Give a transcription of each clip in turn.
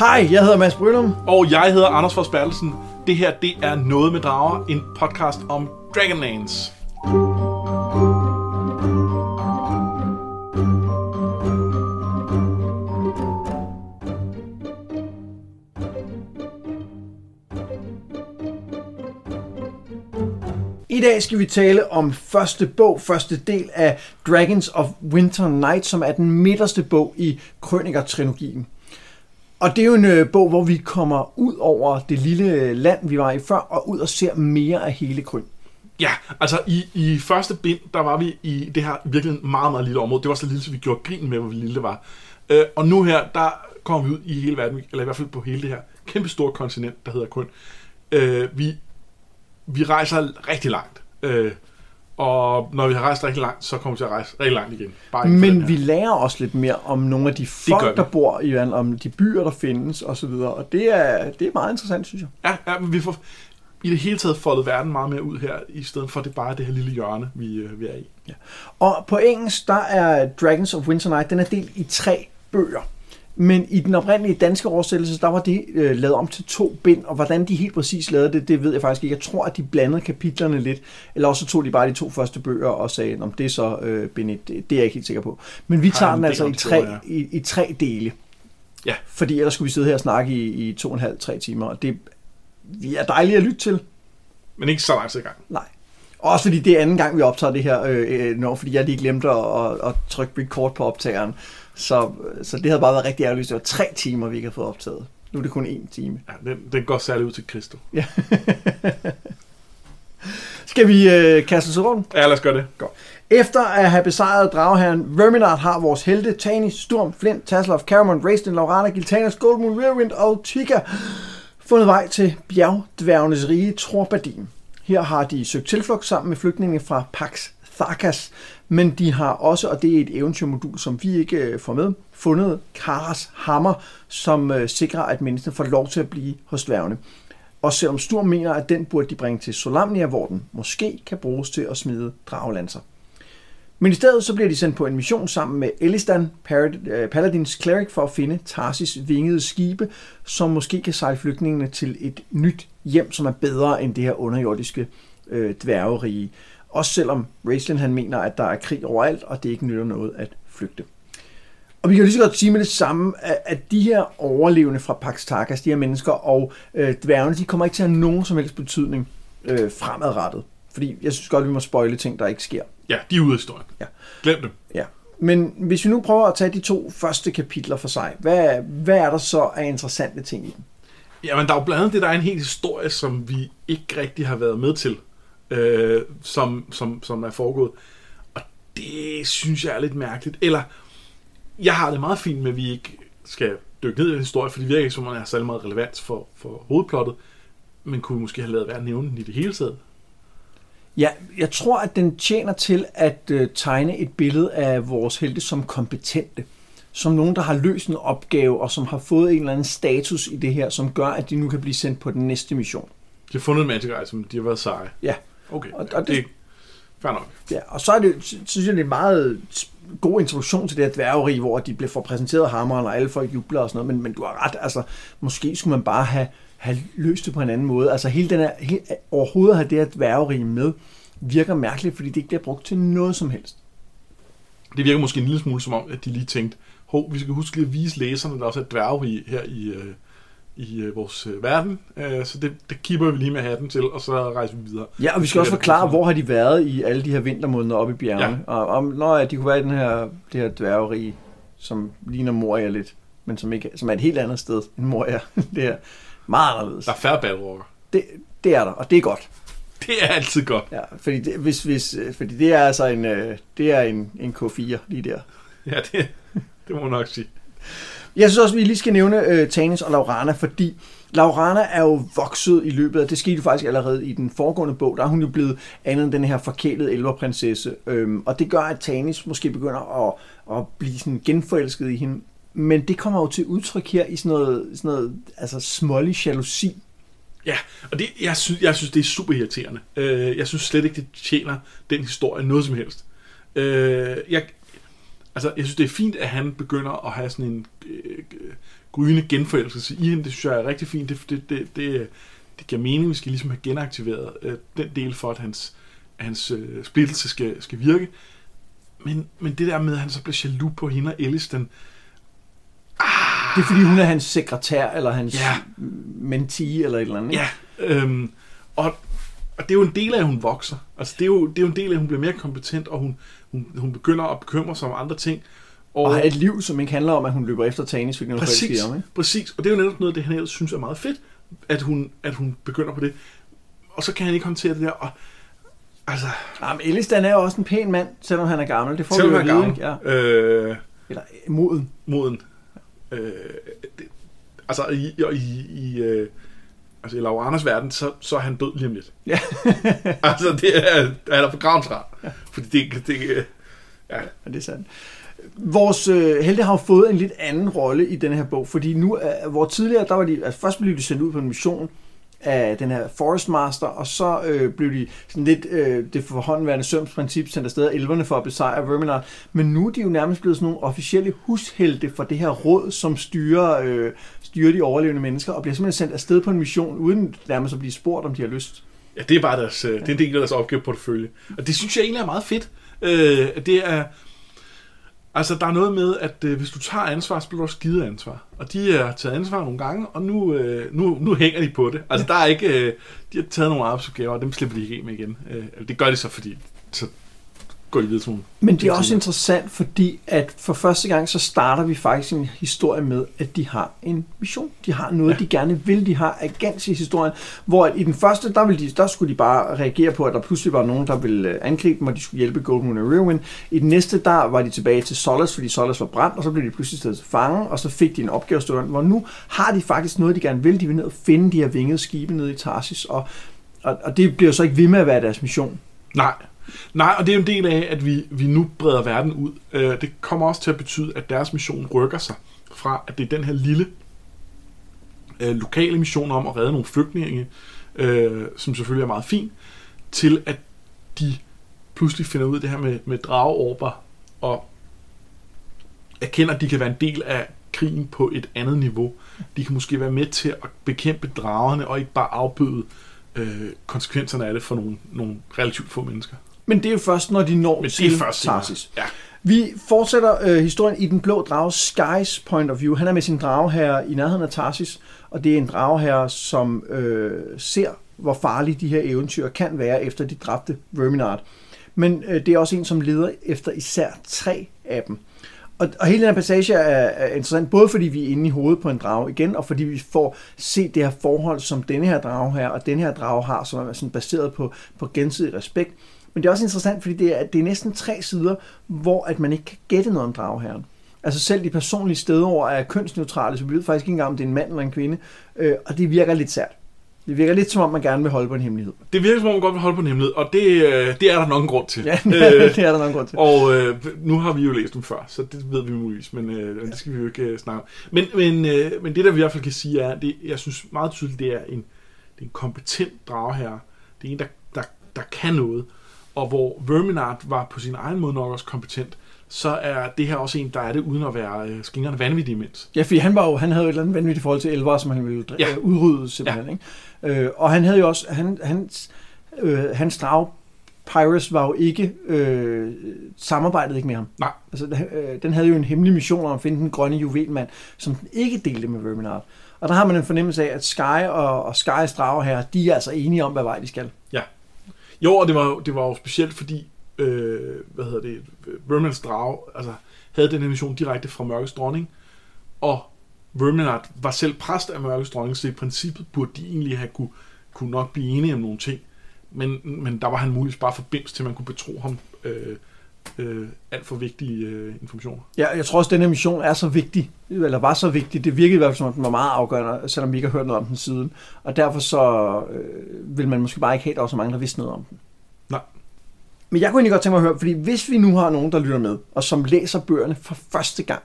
Hej, jeg hedder Mads Brynum. Og jeg hedder Anders Fors Bertelsen. Det her, det er Noget med Drager, en podcast om Dragonlance. I dag skal vi tale om første bog, første del af Dragons of Winter Night, som er den midterste bog i Krøniker-trilogien. Og det er jo en øh, bog, hvor vi kommer ud over det lille øh, land, vi var i før, og ud og ser mere af hele Krøn. Ja, altså i, i første bind, der var vi i det her virkelig meget, meget lille område. Det var så lille, så vi gjorde grin med, hvor lille det var. Øh, og nu her, der kommer vi ud i hele verden, eller i hvert fald på hele det her kæmpe store kontinent, der hedder Krøn. Øh, vi, vi rejser rigtig langt. Øh, og når vi har rejst rigtig langt, så kommer vi til at rejse rigtig langt igen. Bare Men vi lærer også lidt mere om nogle af de folk, der bor i verden, om de byer, der findes osv. Og det er, det er meget interessant, synes jeg. Ja, ja, men vi får i det hele taget foldet verden meget mere ud her, i stedet for det bare det her lille hjørne, vi, øh, vi er i. Og på engelsk, der er Dragons of Winter Night, den er delt i tre bøger. Men i den oprindelige danske oversættelse, der var det øh, lavet om til to bind, og hvordan de helt præcis lavede det, det ved jeg faktisk ikke. Jeg tror, at de blandede kapitlerne lidt, eller også så tog de bare de to første bøger og sagde, om det er så øh, bind 1, det, er jeg ikke helt sikker på. Men vi tager en den altså i tre, i, i tre dele. Ja. Fordi ellers skulle vi sidde her og snakke i, i to og en halv, tre timer, og det vi er dejligt at lytte til. Men ikke så lang tid i gang. Nej. Også fordi det er anden gang, vi optager det her, øh, øh, når, fordi jeg lige glemte at, at, at trykke record på optageren. Så, så det havde bare været rigtig ærgerligt, hvis det var tre timer, vi ikke havde fået optaget. Nu er det kun én time. Ja, den, den går særligt ud til Christo. Ja. Skal vi øh, kaste os rundt? Ja, lad os gøre det. Godt. Efter at have besejret dragherren Verminard har vores helte Tanis, Sturm, Flint, Tasselhoff, Caramon, Raistin, Laurana, Giltanas, Goldmoon, Rearwind og Tika fundet vej til bjergdværgenes rige Trorbadin. Her har de søgt tilflugt sammen med flygtninge fra Pax Tharkas, men de har også, og det er et eventyrmodul, som vi ikke øh, får med, fundet Karas hammer, som øh, sikrer, at menneskene får lov til at blive hos dværgene. Og selvom Sturm mener, at den burde de bringe til Solamnia, hvor den måske kan bruges til at smide dragelanser. Men i stedet så bliver de sendt på en mission sammen med Elistan, øh, Paladins cleric, for at finde Tarsis vingede skibe, som måske kan sejle flygtningene til et nyt hjem, som er bedre end det her underjordiske øh, dværgerige. Også selvom Raistlin han mener, at der er krig overalt, og det ikke nytter noget at flygte. Og vi kan jo lige så godt sige med det samme, at- de her overlevende fra Pax Tarkas, de her mennesker og øh, dværgene, de kommer ikke til at have nogen som helst betydning øh, fremadrettet. Fordi jeg synes godt, vi må spoile ting, der ikke sker. Ja, de er ude af historien. Ja. Glem dem. Ja. Men hvis vi nu prøver at tage de to første kapitler for sig, hvad, hvad er der så af interessante ting i dem? Jamen, der er jo blandt andet det, der er en hel historie, som vi ikke rigtig har været med til, øh, som, som, som er foregået. Og det synes jeg er lidt mærkeligt. Eller, jeg har det meget fint med, at vi ikke skal dykke ned i den historie, for det virker ikke, som om den er særlig meget relevant for, for hovedplottet. Men kunne vi måske have lavet være at nævne den i det hele taget? Ja, jeg tror, at den tjener til at øh, tegne et billede af vores helte som kompetente. Som nogen, der har løst en opgave, og som har fået en eller anden status i det her, som gør, at de nu kan blive sendt på den næste mission. De har fundet en magic item, de har været seje. Ja, Okay, Og- og, det, det- fair nok. Ja, og så er det, sy- synes jeg, det er en meget god introduktion til det her dværgeri, hvor de bliver for præsenteret hammeren, og alle folk jubler og sådan noget, men, men du har ret, altså, måske skulle man bare have, have løst det på en anden måde. Altså, hele den her, he, overhovedet at have det her dværgeri med, virker mærkeligt, fordi det ikke bliver brugt til noget som helst. Det virker måske en lille smule som om, at de lige tænkte, hov, vi skal huske lige at vise læserne, der også er dværge her i, øh, i øh, vores øh, verden. Øh, så det, det kipper vi lige med hatten til, og så rejser vi videre. Ja, og vi skal også forklare, hvor har de været i alle de her vintermåneder oppe i bjergene. Ja. Og om, når ja, de kunne være i den her, det her dværgeri, som ligner Moria lidt, men som, ikke, som er et helt andet sted end Moria. det er meget anderledes. Der er færre badrocker. Det, det er der, og det er godt. Det er altid godt. Ja, fordi det, hvis, hvis, øh, fordi det er altså en, øh, det er en, en K4 lige der. Ja, det, det må man nok sige. Jeg synes også, at vi lige skal nævne øh, Tanis og Laurana, fordi Laurana er jo vokset i løbet af, det skete jo faktisk allerede i den foregående bog, der er hun jo blevet andet end den her forkælede elverprinsesse, øhm, og det gør, at Tanis måske begynder at, at blive sådan genforelsket i hende, men det kommer jo til udtryk her i sådan noget, sådan noget altså smålig jalousi. Ja, og det, jeg, synes, jeg synes, det er super irriterende. Øh, jeg synes slet ikke, det tjener den historie noget som helst. Øh, jeg, altså, jeg synes, det er fint, at han begynder at have sådan en øh, gryende genforelskelse i hende. Det synes jeg er rigtig fint. Det, det, det, det, det giver mening, vi skal ligesom have genaktiveret øh, den del for, at hans, hans øh, splittelse skal, skal virke. Men, men det der med, at han så bliver jaloux på hende og Ellis, den... Det er fordi, hun er hans sekretær, eller hans Ja. mentee, eller et eller andet. ikke? Ja, øhm, og, og det er jo en del af, at hun vokser. Altså, det er jo, det er jo en del af, at hun bliver mere kompetent, og hun, hun, hun begynder at bekymre sig om andre ting. Og har et liv, som ikke handler om, at hun løber efter Tanis, hvilket hun Præcis, i ham, ikke? præcis. Og det er jo netop noget, det han ellers synes er meget fedt, at hun, at hun begynder på det. Og så kan han ikke håndtere det der, og altså, Jamen, Elistan er jo også en pæn mand, selvom han er gammel. Det får selvom vi jo han er gammel? Ja. øh, Eller moden. moden, øh, det, altså i, og i, i øh, altså i Lauraners verden, så, så er han død lige om lidt. Ja. altså, det er, han er på gravensret. Ja. Fordi det, det, ja, Ja, det er sandt. Vores øh, helte har fået en lidt anden rolle i den her bog, fordi nu, øh, hvor tidligere, der var de, altså først blev de sendt ud på en mission af den her Forestmaster, og så øh, blev de sådan lidt øh, det forhåndværende sømsprincip sendt afsted af elverne for at besejre Verminar. Men nu er de jo nærmest blevet sådan nogle officielle hushelte for det her råd, som styrer, øh, styrer de overlevende mennesker, og bliver simpelthen sendt afsted på en mission, uden nærmest at blive spurgt, om de har lyst. Ja, det er bare deres, øh, det er en del af deres opgaveportefølje. Og det synes jeg egentlig er meget fedt. Øh, det er, altså der er noget med, at øh, hvis du tager ansvar, så bliver du også givet ansvar. Og de har taget ansvar nogle gange, og nu, øh, nu, nu hænger de på det. Altså der er ikke, øh, de har taget nogle arbejdsopgaver, og dem slipper de ikke med igen. Øh, det gør de så, fordi så går de videre til nogle Men det er også interessant, fordi at for første gang, så starter vi faktisk en historie med, at de har en mission. De har noget, ja. De gerne vil. De har agens i historien. Hvor i den første, der, ville de, der skulle de bare reagere på, at der pludselig var nogen, der ville øh, angribe dem, og de skulle hjælpe Goldmoon og Riverwind. I den næste, der var de tilbage til Solace, fordi Solace var brændt, og så blev de pludselig taget til fange, og så fik de en opgave stående, hvor nu har de faktisk noget, de gerne vil. De vil ned og finde de her vingede skibe nede i Tarsis, og, og, og det bliver så ikke ved med at være deres mission. Nej. Nej, og det er en del af, at vi, vi nu breder verden ud. Øh, det kommer også til at betyde, at deres mission rykker sig fra, at det er den her lille øh, lokale mission om at redde nogle flygtninge, øh, som selvfølgelig er meget fin, til at de pludselig finder ud af det her med, med drageorber, og erkender, at de kan være en del af krigen på et andet niveau. De kan måske være med til at bekæmpe dragerne, og ikke bare afbøde øh, konsekvenserne af det for nogle, nogle relativt få mennesker. Men det er jo først, når de når Men til først. Tarsis. Ja. Vi fortsætter øh, historien i den blå drage Skys point of view. Han er med sin drageherre i nærheden af Tarsis, og det er en drageherre, som øh, ser, hvor farlige de her eventyr kan være, efter de dræbte Verminard. Men øh, det er også en, som leder efter især tre af dem. Og, og hele den her passage er, er interessant, både fordi vi er inde i hovedet på en drage igen, og fordi vi får set det her forhold, som denne her drage her og den her drage har, som er sådan baseret på, på gensidig respekt. Men det er også interessant, fordi det er, det er næsten tre sider, hvor at man ikke kan gætte noget om drageherren. Altså selv de personlige stedord er kønsneutrale, så vi ved faktisk ikke engang, om det er en mand eller en kvinde. Øh, og det virker lidt sært. Det virker lidt som om, man gerne vil holde på en hemmelighed. Det virker som om, man godt vil holde på en hemmelighed, og det, øh, det er der nok en grund til. Ja, Øh, det er der nok grund til. Og øh, nu har vi jo læst dem før, så det ved vi muligvis, men øh, det skal vi jo ikke øh, snakke om. Men, men, øh, men det, der vi i hvert fald kan sige, er, det, jeg synes meget tydeligt, det er en, det er en kompetent dragherre. Det er en, der, der, der kan noget. Og hvor Verminard var på sin egen måde nok også kompetent, så er det her også en, der er det, uden at være øh, skingerne vanvittig imens. Ja, fordi han, var jo, han havde jo et eller andet vanvittigt forhold til elver, som han ville Ja. ja. udrydde simpelthen. Ja. Ikke? Øh, og han havde jo også, han, hans, øh, hans drag, Pyrus, var jo ikke, øh, samarbejdede ikke med ham. Nej. Altså, øh, den havde jo en hemmelig mission om at finde den grønne juvelmand, som den ikke delte med Verminard. Og der har man en fornemmelse af, at Sky og, og Skys drager her, de er altså enige om, hvad vej de skal. Jo, og det var, det var jo specielt, fordi, øh, hvad hedder det, Verminards drage, altså, havde den her mission direkte fra Mørkets Dronning, og Verminard var selv præst af Mørkets Dronning, så i princippet burde de egentlig have kunne, kunne nok blive enige om nogle ting, men, men der var han muligvis bare for bims til, at man kunne betro ham øh, øh, alt for vigtige øh, informationer. Ja, jeg tror også, at denne mission er så vigtig, eller var så vigtig. Det virkede i hvert fald som, om den var meget afgørende, selvom vi ikke har hørt noget om den siden. Og derfor så øh, vil man måske bare ikke have, at der var så mange, der vidste noget om den. Nej. Men jeg kunne egentlig godt tænke mig at høre, fordi hvis vi nu har nogen, der lytter med, og som læser bøgerne for første gang,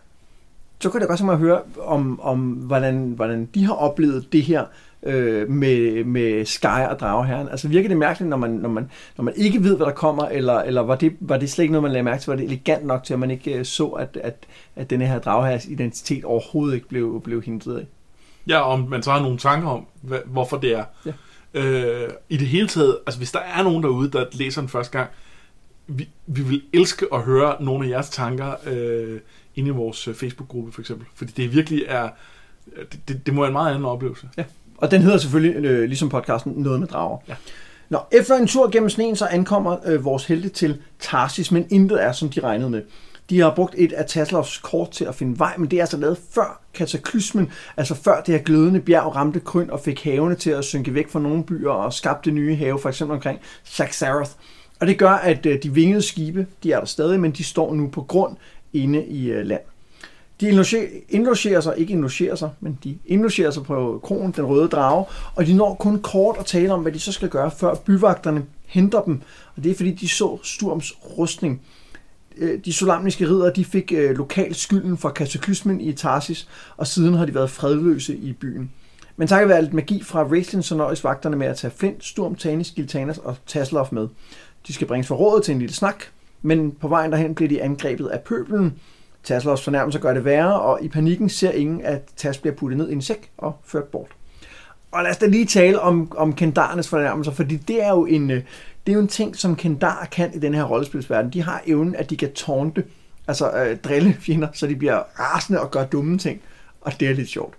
så kunne jeg godt tænke mig at høre om, om hvordan, hvordan de har oplevet det her øh, med, med Sky og Drageherren. Altså virker det mærkeligt, når man, når man, når man ikke ved, hvad der kommer, eller, eller var, det, var det slet ikke noget, man lagde mærke til? Var det elegant nok til, at man ikke øh, så, at, at, at denne her Drageherres identitet overhovedet ikke blev, blev hindret af? Ja, om man så har nogle tanker om, hvad, hvorfor det er. Ja. Øh, I det hele taget, altså hvis der er nogen derude, der læser den første gang, vi, vi vil elske at høre nogle af jeres tanker øh, inde i vores øh, Facebook-gruppe for eksempel. Fordi det virkelig er, det, det, det må være en meget anden oplevelse. Ja. Og den hedder selvfølgelig, øh, ligesom podcasten, Noget med drager. Ja. Nå, efter en tur gennem sneen, så ankommer øh, vores helte til Tarsis, men intet er, som de regnede med. De har brugt et af Taslovs kort til at finde vej, men det er altså lavet før kataklysmen, altså før det her glødende bjerg ramte Kryn og fik havene til at synke væk fra nogle byer og skabte nye have, for eksempel omkring Saxarath. Og det gør, at øh, de vingede skibe, de er der stadig, men de står nu på grund inde i øh, land. De indlogerer sig, ikke indlogerer sig, men de indlogerer sig på kronen, den røde drage, og de når kun kort at tale om, hvad de så skal gøre, før byvagterne henter dem. Og det er fordi, de så Sturms rustning. Øh, de solamniske ridder de fik øh, lokal skylden for kataklysmen i Tarsis, og siden har de været fredløse i byen. Men takket være lidt magi fra Raistlin, så nøjes vagterne med at tage Flint, Sturm, Tanis, Giltanas og Tasselhoff med. De skal bringes for rådet til en lille snak, men på vejen derhen bliver de angrebet af pøbelen. Tasselhoffs fornærmelser gør det værre, og i panikken ser ingen, at Tas bliver puttet ned i en sæk og ført bort. Og lad os da lige tale om, om kendarernes fornærmelser, fordi det er jo en, øh, det er jo en ting, som kendar kan i den her rollespilsverden. De har evnen, at de kan tårnte, altså øh, drille fjender, så de bliver rasende og gør dumme ting. Og det er lidt sjovt.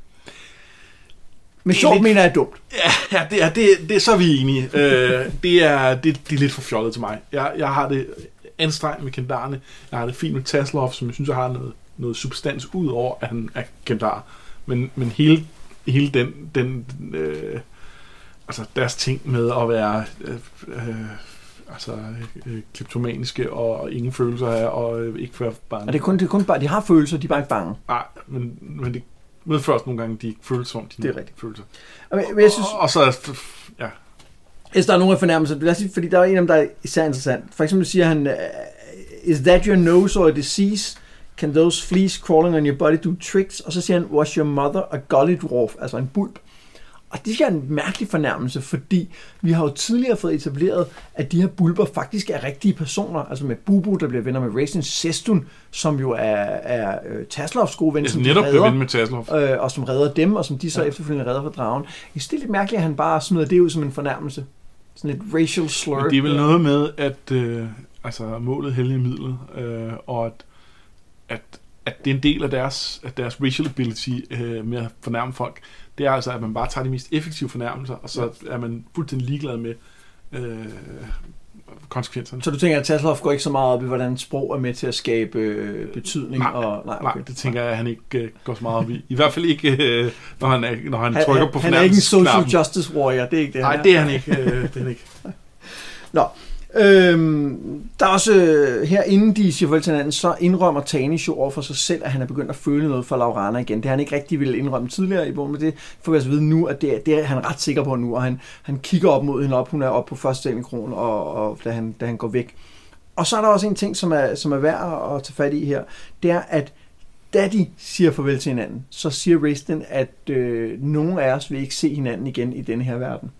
Men sjovt lidt... mener jeg er dumt. Ja, ja det, er, det, det er så vi enige. øh, det, er, det, det er lidt for fjollet til mig. Jeg, jeg har det anstrengt med kendarerne. Jeg har det fint med Taslov, som jeg synes, jeg har noget, noget substans ud over, at han er kendar. Men, men hele, hele den, den øh, altså deres ting med at være øh, øh, altså øh, kleptomaniske og ingen følelser her, og øh, ikke være bange. Og det er kun, det er kun bare, de har følelser, de er bare ikke bange. Nej, men, men det medfører også nogle gange, de ikke føler som de det er rigtigt. følelser. Men, men jeg synes, og, og, så, ja. Hvis der er nogen af fornærmelser, lad os sige, fordi der er en af dem, der er især interessant. For eksempel siger han, is that your nose or a disease? Can those fleas crawling on your body do tricks? Og så siger han, was your mother a gully dwarf? Altså en bulb. Og det er en mærkelig fornærmelse, fordi vi har jo tidligere fået etableret, at de her bulber faktisk er rigtige personer. Altså med Bubu, der bliver venner med Racing Sestun, som jo er, er uh, Taslovs gode ven, ja, som netop redder, ven med Taslov. Øh, og som redder dem, og som de så ja. efterfølgende redder fra dragen. Jeg synes, det er lidt mærkeligt, at han bare smider det ud som en fornærmelse. Sådan et racial slur. Men det er vel noget med, at øh, altså, målet hellige midlet, øh, og at, at, at det er en del af deres, af deres racial ability øh, med at fornærme folk. Det er altså, at man bare tager de mest effektive fornærmelser, og så er man fuldstændig ligeglad med øh, konsekvenserne. Så du tænker, at Tasselhoff går ikke så meget op i, hvordan sprog er med til at skabe øh, betydning? Nej, og, nej, okay. nej, det tænker jeg, at han ikke øh, går så meget op i. I hvert fald ikke, øh, når han, er, når han, han trykker på Han er ikke en social justice warrior, det er ikke det, Nej, det er han ikke. Øh, det er han ikke. Nå, Øhm, der er også øh, her, inden de siger farvel til hinanden, så indrømmer Tanis jo over for sig selv, at han er begyndt at føle noget for Laurana igen. Det har han ikke rigtig ville indrømme tidligere i bogen, men det får vi altså vide nu, at det er, det er han ret sikker på nu, og han, han kigger op mod hende op, hun er oppe på første del kron, og, og da, han, da han går væk. Og så er der også en ting, som er, som er værd at tage fat i her, det er, at da de siger farvel til hinanden, så siger Raistlin, at øh, nogen af os vil ikke se hinanden igen i denne her verden.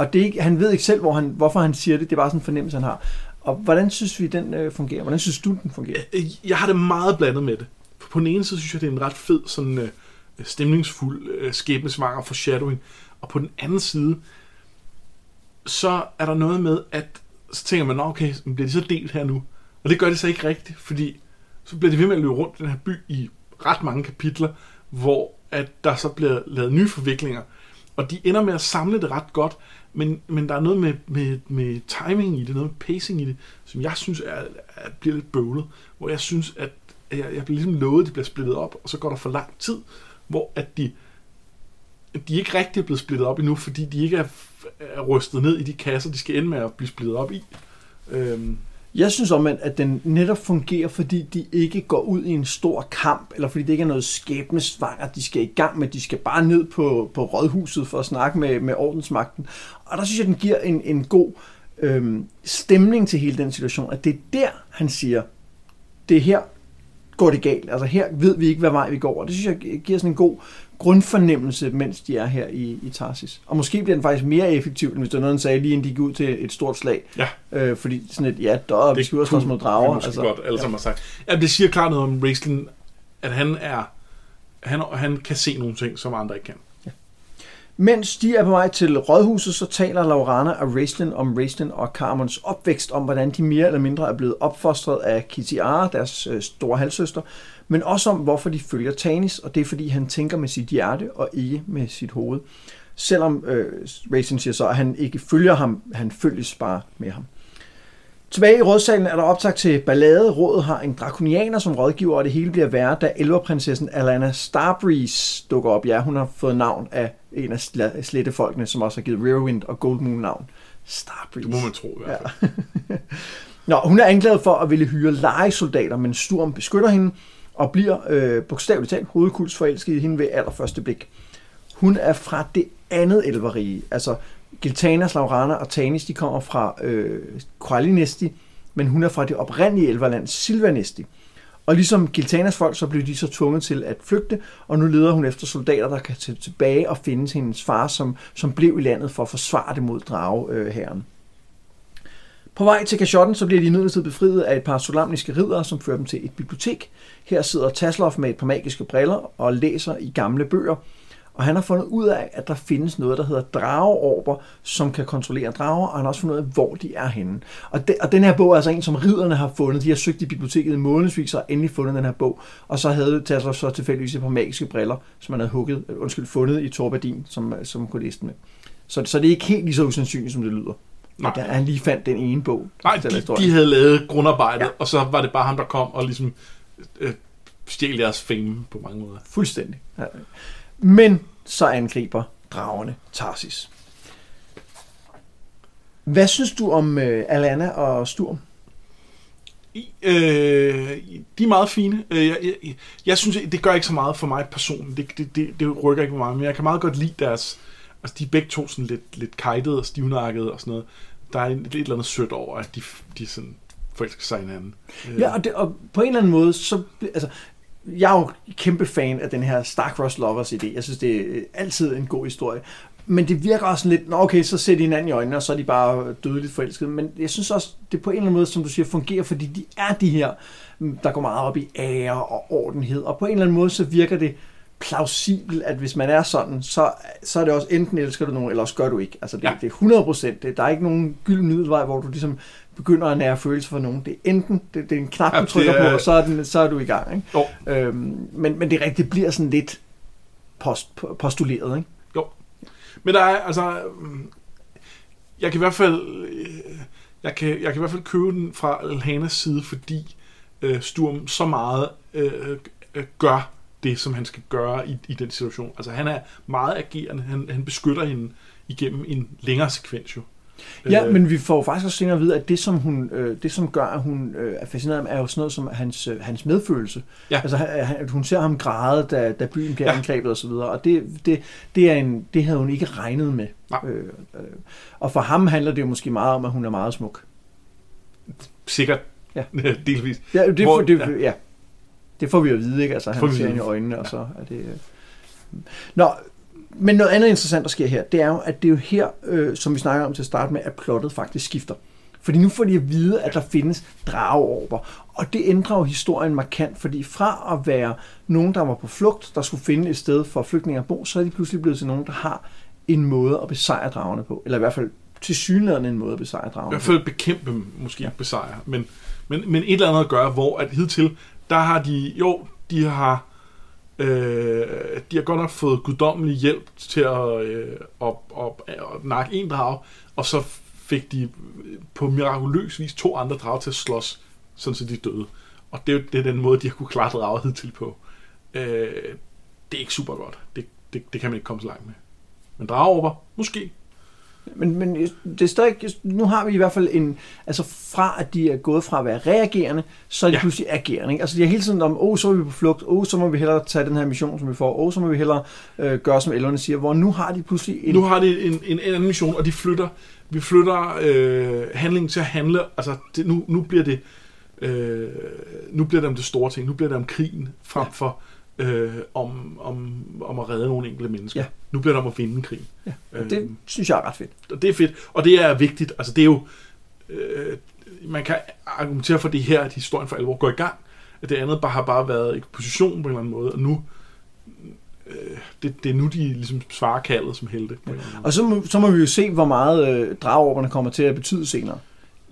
Og det er ikke, han ved ikke selv, hvor han, hvorfor han siger det. Det er bare sådan en fornemmelse, han har. Og hvordan synes vi, den øh, fungerer? Hvordan synes du, den fungerer? Øh, øh, jeg har det meget blandet med det. På den ene side synes jeg, det er en ret fed, sådan øh, øh stemningsfuld, øh, skæbnesvanger foreshadowing. Og på den anden side, så er der noget med, at så tænker man, okay, bliver det så delt her nu? Og det gør det så ikke rigtigt, fordi så bliver det ved med at løbe rundt den her by i ret mange kapitler, hvor at der så bliver lavet nye forviklinger. Og de ender med at samle det ret godt, men, men der er noget med, med, med timing i det, noget med pacing i det, som jeg synes er, er, bliver lidt bøvlet. Hvor jeg synes, at jeg, jeg bliver ligesom lovet, at de bliver splittet op, og så går der for lang tid, hvor at de, de ikke rigtig er blevet splittet op endnu, fordi de ikke er, er rystet ned i de kasser, de skal ende med at blive splittet op i. Øhm, jeg synes om, at den netop fungerer, fordi de ikke går ud i en stor kamp, eller fordi det ikke er noget skæbnesvanger, de skal i gang med. De skal bare ned på, på rådhuset for at snakke med, med ordensmagten. Og der synes jeg, den giver en, en god øhm, stemning til hele den situation, at det er der, han siger, det er her, går det galt. Altså her ved vi ikke, hvad vej vi går, og det synes jeg giver sådan en god grundfornemmelse, mens de er her i, i Tarsis. Og måske bliver den faktisk mere effektiv, end hvis der er noget, han sagde, lige inden de gik ud til et stort slag. Ja. Øh, fordi sådan et, ja, der ud og slås mod drager. Det altså, godt, alle ja. sammen har sagt. Ja, det siger klart noget om Raistlin, at han er, han, han kan se nogle ting, som andre ikke kan. Mens de er på vej til rådhuset, så taler Laurana og Raistlin om Raistlin og Carmons opvækst, om hvordan de mere eller mindre er blevet opfostret af Kitiara, deres øh, store halvsøster, men også om, hvorfor de følger Tanis, og det er, fordi han tænker med sit hjerte og ikke med sit hoved. Selvom øh, Raistlin siger så, at han ikke følger ham, han følges bare med ham. Tilbage i rådsalen er der optag til ballade. Rådet har en drakonianer som rådgiver, og det hele bliver værre, da elverprinsessen Alana Starbreeze dukker op. Ja, hun har fået navn af en af slettefolkene, som også har givet Riverwind og Goldmoon navn. Starbreeze. Det må man tro i hvert fald. Ja. Nå, hun er anklaget for at ville hyre legesoldater, men Sturm beskytter hende og bliver øh, bogstaveligt talt hovedkuls forelsket i hende ved allerførste blik. Hun er fra det andet elverige, altså Giltanas, Laurana og Tanis, de kommer fra øh, Qualinesti, men hun er fra det oprindelige elverland Silvanesti. Og ligesom Giltanas folk, så blev de så tvunget til at flygte, og nu leder hun efter soldater, der kan tage tilbage og finde hendes far, som, som blev i landet for at forsvare det mod drageherren. Øh, på vej til Kashotten, så bliver de imidlertid befriet af et par solamniske ridere, som fører dem til et bibliotek. Her sidder Taslov med et par magiske briller og læser i gamle bøger. Og han har fundet ud af, at der findes noget, der hedder drageorber, som kan kontrollere drager, og han har også fundet ud af, hvor de er henne. Og, de, og den her bog er altså en, som riderne har fundet. De har søgt i biblioteket i månedsvis og endelig fundet den her bog. Og så havde Taslov så tilfældigvis et par magiske briller, som han havde hugget, undskyld, fundet i Torbadin, som, som kunne læse med. Så, så det er ikke helt lige så usandsynligt, som det lyder. Nej. Der, han lige fandt den ene bog. Nej, de, de havde lavet grundarbejdet, ja. og så var det bare ham, der kom og ligesom øh, stjæl deres fame på mange måder. Fuldstændig. Ja. Men så angriber dragerne Tarsis. Hvad synes du om øh, Alana og Sturm? I, øh, de er meget fine. Øh, jeg, jeg, jeg synes, det gør ikke så meget for mig personligt. Det, det, det, det rykker ikke mig, men jeg kan meget godt lide deres... Altså, de er begge to sådan lidt, lidt kajtede og stivnakkede og sådan noget der er et, et eller andet sødt over, at de, de sådan forelsker sig hinanden. Ja, og, det, og på en eller anden måde, så, altså, jeg er jo kæmpe fan af den her Starcross Lovers idé. Jeg synes, det er øh, altid en god historie. Men det virker også lidt, nå okay, så ser de hinanden i øjnene, og så er de bare dødeligt forelskede. Men jeg synes også, det på en eller anden måde, som du siger, fungerer, fordi de er de her, mm, der går meget op i ære og ordenhed. Og på en eller anden måde, så virker det plausibelt, at hvis man er sådan, så, så er det også enten elsker du nogen, eller også gør du ikke. Altså det, ja. det er 100 procent. Der er ikke nogen gylden middelvej, hvor du ligesom begynder at nære følelse for nogen. Det er enten, det, det er en knap, du trykker er... på, og så er, den, så er du i gang. Ikke? Jo. Øhm, men, men det rigtigt bliver sådan lidt post, postuleret. Ikke? Jo. Men der er altså... Jeg kan i hvert fald... Jeg kan, jeg kan i hvert fald købe den fra Alhanas side, fordi øh, Sturm så meget øh, øh, gør det, som han skal gøre i, i den situation. Altså han er meget agerende, han, han beskytter hende igennem en længere sekvens jo. Ja, øh, men vi får faktisk også senere at vide, at det, som, hun, øh, det, som gør, at hun øh, er fascineret af, er jo sådan noget som hans, øh, hans medfølelse. Ja. Altså, han, hun ser ham græde, da, da byen bliver ja. angrebet osv., og, og det, det, det, er en, det havde hun ikke regnet med. Øh, øh, og for ham handler det jo måske meget om, at hun er meget smuk. Sikkert. Ja. Delvis. Ja, det, Hvor, det, ja. ja. Det får vi at vide, ikke? Altså, han ser hende i øjnene, og så er det... Øh... Nå, men noget andet interessant, der sker her, det er jo, at det er jo her, øh, som vi snakker om til at starte med, at plottet faktisk skifter. Fordi nu får de at vide, at der findes drageorber. Og det ændrer jo historien markant, fordi fra at være nogen, der var på flugt, der skulle finde et sted for flygtninge at bo, så er de pludselig blevet til nogen, der har en måde at besejre dragerne på. Eller i hvert fald til synligheden en måde at besejre dragerne. I hvert fald bekæmpe dem, måske ja. besejre. Men, men, men et eller andet at gøre, hvor at hidtil, der har de, jo, de har, øh, de har godt nok fået guddommelig hjælp til at, øh, at, at, at nakke en drag, og så fik de på mirakuløs vis to andre drag til at slås, sådan så de døde. Og det er, det er den måde, de har kunne klare draget til på. Øh, det er ikke super godt. Det, det, det kan man ikke komme så langt med. Men drageover, måske. Men, men det er stadig, nu har vi i hvert fald en, altså fra at de er gået fra at være reagerende, så er de ja. pludselig agerende. Ikke? Altså de er hele tiden om, åh, oh, så er vi på flugt, åh, oh, så må vi hellere tage den her mission, som vi får, åh, oh, så må vi hellere øh, gøre, som elverne siger, hvor nu har de pludselig en... Nu har de en, en, en anden mission, og de flytter, vi flytter øh, handlingen til at handle, altså det, nu, nu bliver det Øh, nu bliver det om det store ting. Nu bliver det om krigen, frem Ja. for øh, om, om, om at redde nogle enkelte mennesker. Ja. Nu bliver det om at vinde krigen. Ja, Øh, det synes jeg er ret fedt. og det er fedt, og det er vigtigt. Altså, det er jo... Øh, man kan argumentere for det her, at historien for alvor går i gang. At det andet bare har bare været eksposition på en eller anden måde, og nu... Øh, det, det er nu, de ligesom svarer kaldet som helte. måde. Og så må, så må vi jo se, hvor meget øh, dragorkerne kommer til at betyde senere.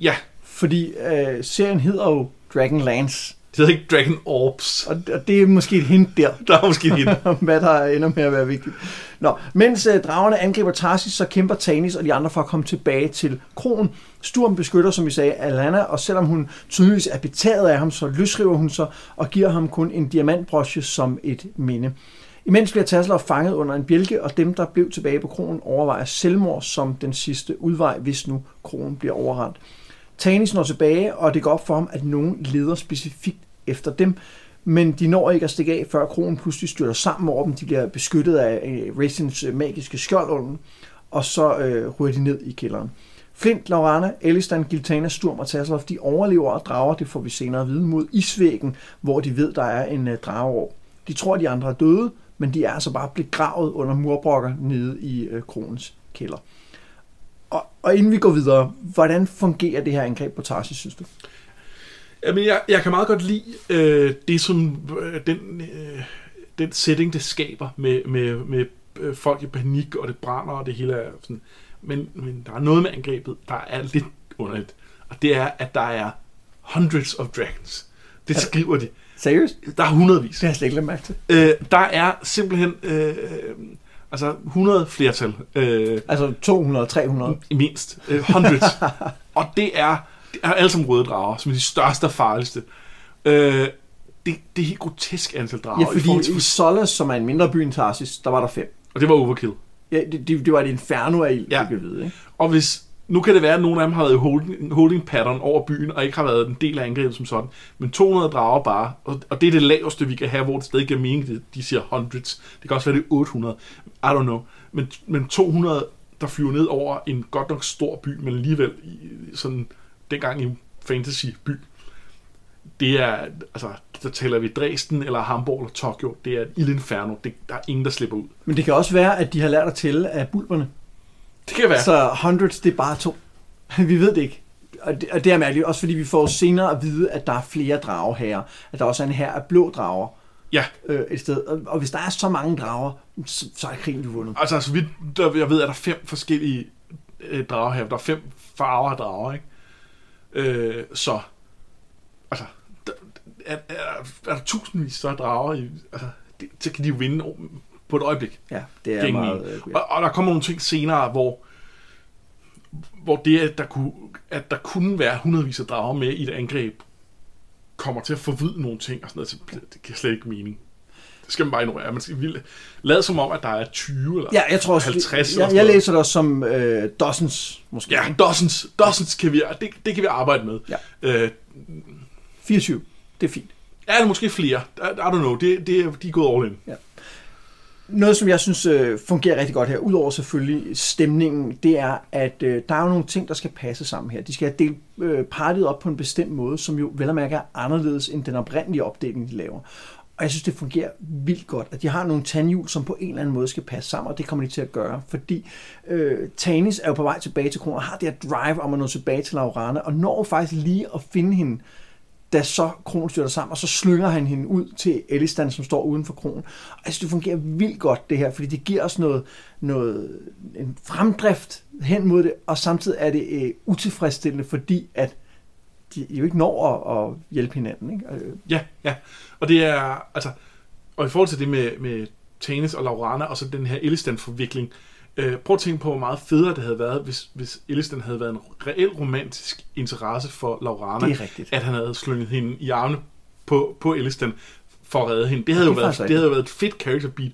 Ja, Fordi øh, serien hedder jo Dragonlance, det hedder ikke Dragon Orbs. og, og det er måske et hint der, Der er måske en om hvad der ender med at være vigtigt. Nå, mens øh, dragerne angriber Tarsis, så kæmper Tanis og de andre for at komme tilbage til kronen. Sturm beskytter, som vi sagde, Alana, og selvom hun tydeligvis er betaget af ham, så løsriver hun sig og giver ham kun en diamantbrosje som et minde. Imens bliver Tasselhoff fanget under en bjælke, og dem, der blev tilbage på kronen, overvejer selvmord som den sidste udvej, hvis nu kronen bliver overrendt. Tanis når tilbage, og det går op for ham, at nogen leder specifikt efter dem, men de når ikke at stikke af, før kronen pludselig styrter sammen over dem. De bliver beskyttet af øh, Racins øh, magiske skjold under dem, og så øh, ryger de ned i kælderen. Flint, Laurana, Elistan, Giltana, Sturm og Tasselhoff, de overlever og drager, det får vi senere at vide, mod isvæggen, hvor de ved, der er en øh, drageår. De tror, at de andre er døde, men de er altså bare begravet under murbrokker nede i øh, kronens kælder. Og, og inden vi går videre, hvordan fungerer det her angreb på Tarsis, synes du? Jamen, jeg, jeg kan meget godt lide øh, det, som øh, den, øh, den setting, det skaber med, med, med øh, folk i panik, og det brænder, og det hele er sådan. Men, men der er noget med angrebet, der er lidt underligt. Og det er, at der er hundreds of dragons. Det Ja. skriver de. Seriøst? Der er hundredvis. Det har jeg slet ikke mærke til. Øh, der er simpelthen øh, altså 100 flertal. Øh, Altså 200, 300. i mindst. Øh, hundreds. og det er, det er alle sammen røde drager, som er de største og farligste. Øh, det, det er helt grotesk antal drager. Ja, i fordi til, i Solas, som er en mindre by end Tarsis, der var der fem. og det var overkill. Ja, det, det, det var et inferno af ild, Ja. vi vide, ikke? Og hvis, nu kan det være, at nogle af dem har været i holding, holding pattern over byen, og ikke har været en del af angrebet som sådan. Men 200 drager bare, og, og det er det laveste, vi kan have, hvor det stadig giver mening, de, de siger hundreds. Det kan også være, det er 800. I don't know. Men, men 200, der flyver ned over en godt nok stor by, men alligevel i, sådan, dengang i fantasy by. Det er, altså, der taler vi Dresden, eller Hamburg, eller Tokyo. Det er et ildinferno. Det, der er ingen, der slipper ud. Men det kan også være, at de har lært at tælle af bulberne. Det kan være. Så hundreds, det er bare to. vi ved det ikke. Og det, og det er mærkeligt, også fordi vi får senere at vide, at der er flere drageherrer. At der også er en her af blå drager Ja, øh, et sted. Og, og hvis der er så mange drager, så, så er krigen jo vundet. Altså, så vidt der, jeg ved, at der er fem forskellige øh, drager her. Der er fem farver af drager, ikke? Øh, så, altså, der, er, er, er der tusindvis af drager, i, altså, det, så kan de jo vinde på et øjeblik. Ja, det er Gæng meget... Øh, ja. Og, og der kommer nogle ting senere, hvor, hvor det, at der, kunne, at der kunne være hundredvis af drager med i et angreb, kommer til at forvride nogle ting og sådan noget. Så det giver slet ikke mening. Det skal man bare ignorere. Man skal vildt- lade som om, at der er 20 eller Ja, jeg tror også, 50 eller jeg, jeg noget. læser det også som øh, dozens, måske. Ja, dozens, dozens kan vi, det, det kan vi arbejde med. Ja. Øh, 24, det er fint. er der måske flere? I, I don't know. Det, det, de er gået all in. Noget, som jeg synes øh, fungerer rigtig godt her, udover selvfølgelig stemningen, det er, at øh, der er jo nogle ting, der skal passe sammen her. De skal have delt øh, partiet op på en bestemt måde, som jo vel og mærke er anderledes end den oprindelige opdeling, de laver. Og jeg synes, det fungerer vildt godt, at de har nogle tandhjul, som på en eller anden måde skal passe sammen, og det kommer de til at gøre, fordi øh, Tanis er jo på vej tilbage til kronen, og har det her drive om at nå tilbage til Laurana, og når faktisk lige at finde hende, da så kronen styrter sammen, og så slynger han hende ud til Elistan, som står uden for kronen. Altså, det fungerer vildt godt, det her, fordi det giver os noget, noget en fremdrift hen mod det, og samtidig er det øh, utilfredsstillende, fordi at de jo ikke når at, at hjælpe hinanden. Ikke? Øh, Ja, ja. Og det er, altså, og i forhold til det med, med Tanis og Laurana, og så den her Elistan-forvikling, øh, prøv at tænke på, hvor meget federe det havde været, hvis, hvis Elistan havde været en reel romantisk interesse for Laurana. Det er rigtigt. At han havde slynget hende i armene på, på Elistan for at redde hende. Det havde, det jo, været, det havde jo været et fedt character beat.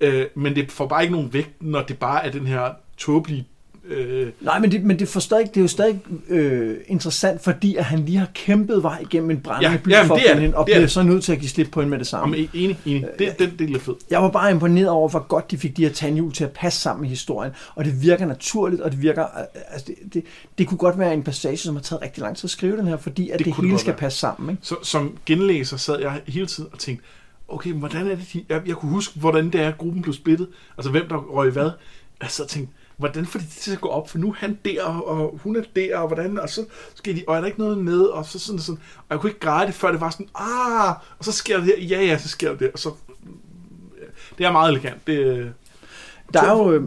Øh, men det får bare ikke nogen vægt, når det bare er den her tåbelige Øh, Nej, men det, men det, for stadig, det er jo stadig øh, interessant, fordi at han lige har kæmpet vej igennem en brændende Ja, by jamen, for at finde hende, og Det er bliver så nødt til at give slip på hende med det samme. om, enig, enig. Det, den del er fed. Jeg var bare imponeret over, hvor godt de fik de her tandhjul til at passe sammen i historien. Og det virker naturligt, og det virker... Altså det, det, det kunne godt være en passage, som har taget rigtig lang tid at skrive den her, fordi at Det det, hele skal være. passe sammen. Ikke? Så, som genlæser sad jeg hele tiden og tænkte, okay, hvordan er det, de, jeg, jeg kunne huske, hvordan det er, at gruppen blev splittet. Altså, hvem der røg hvad. Jeg sad og tænkte, hvordan får de det til at gå op? For nu er han der, og hun er der, og hvordan, og så skal de, og er der ikke noget med, og så sådan, sådan, og jeg kunne ikke græde det, før det var sådan, ah, og så sker det her, ja, ja, så sker det der, og så, det er meget elegant. Det, Der er jo... øh,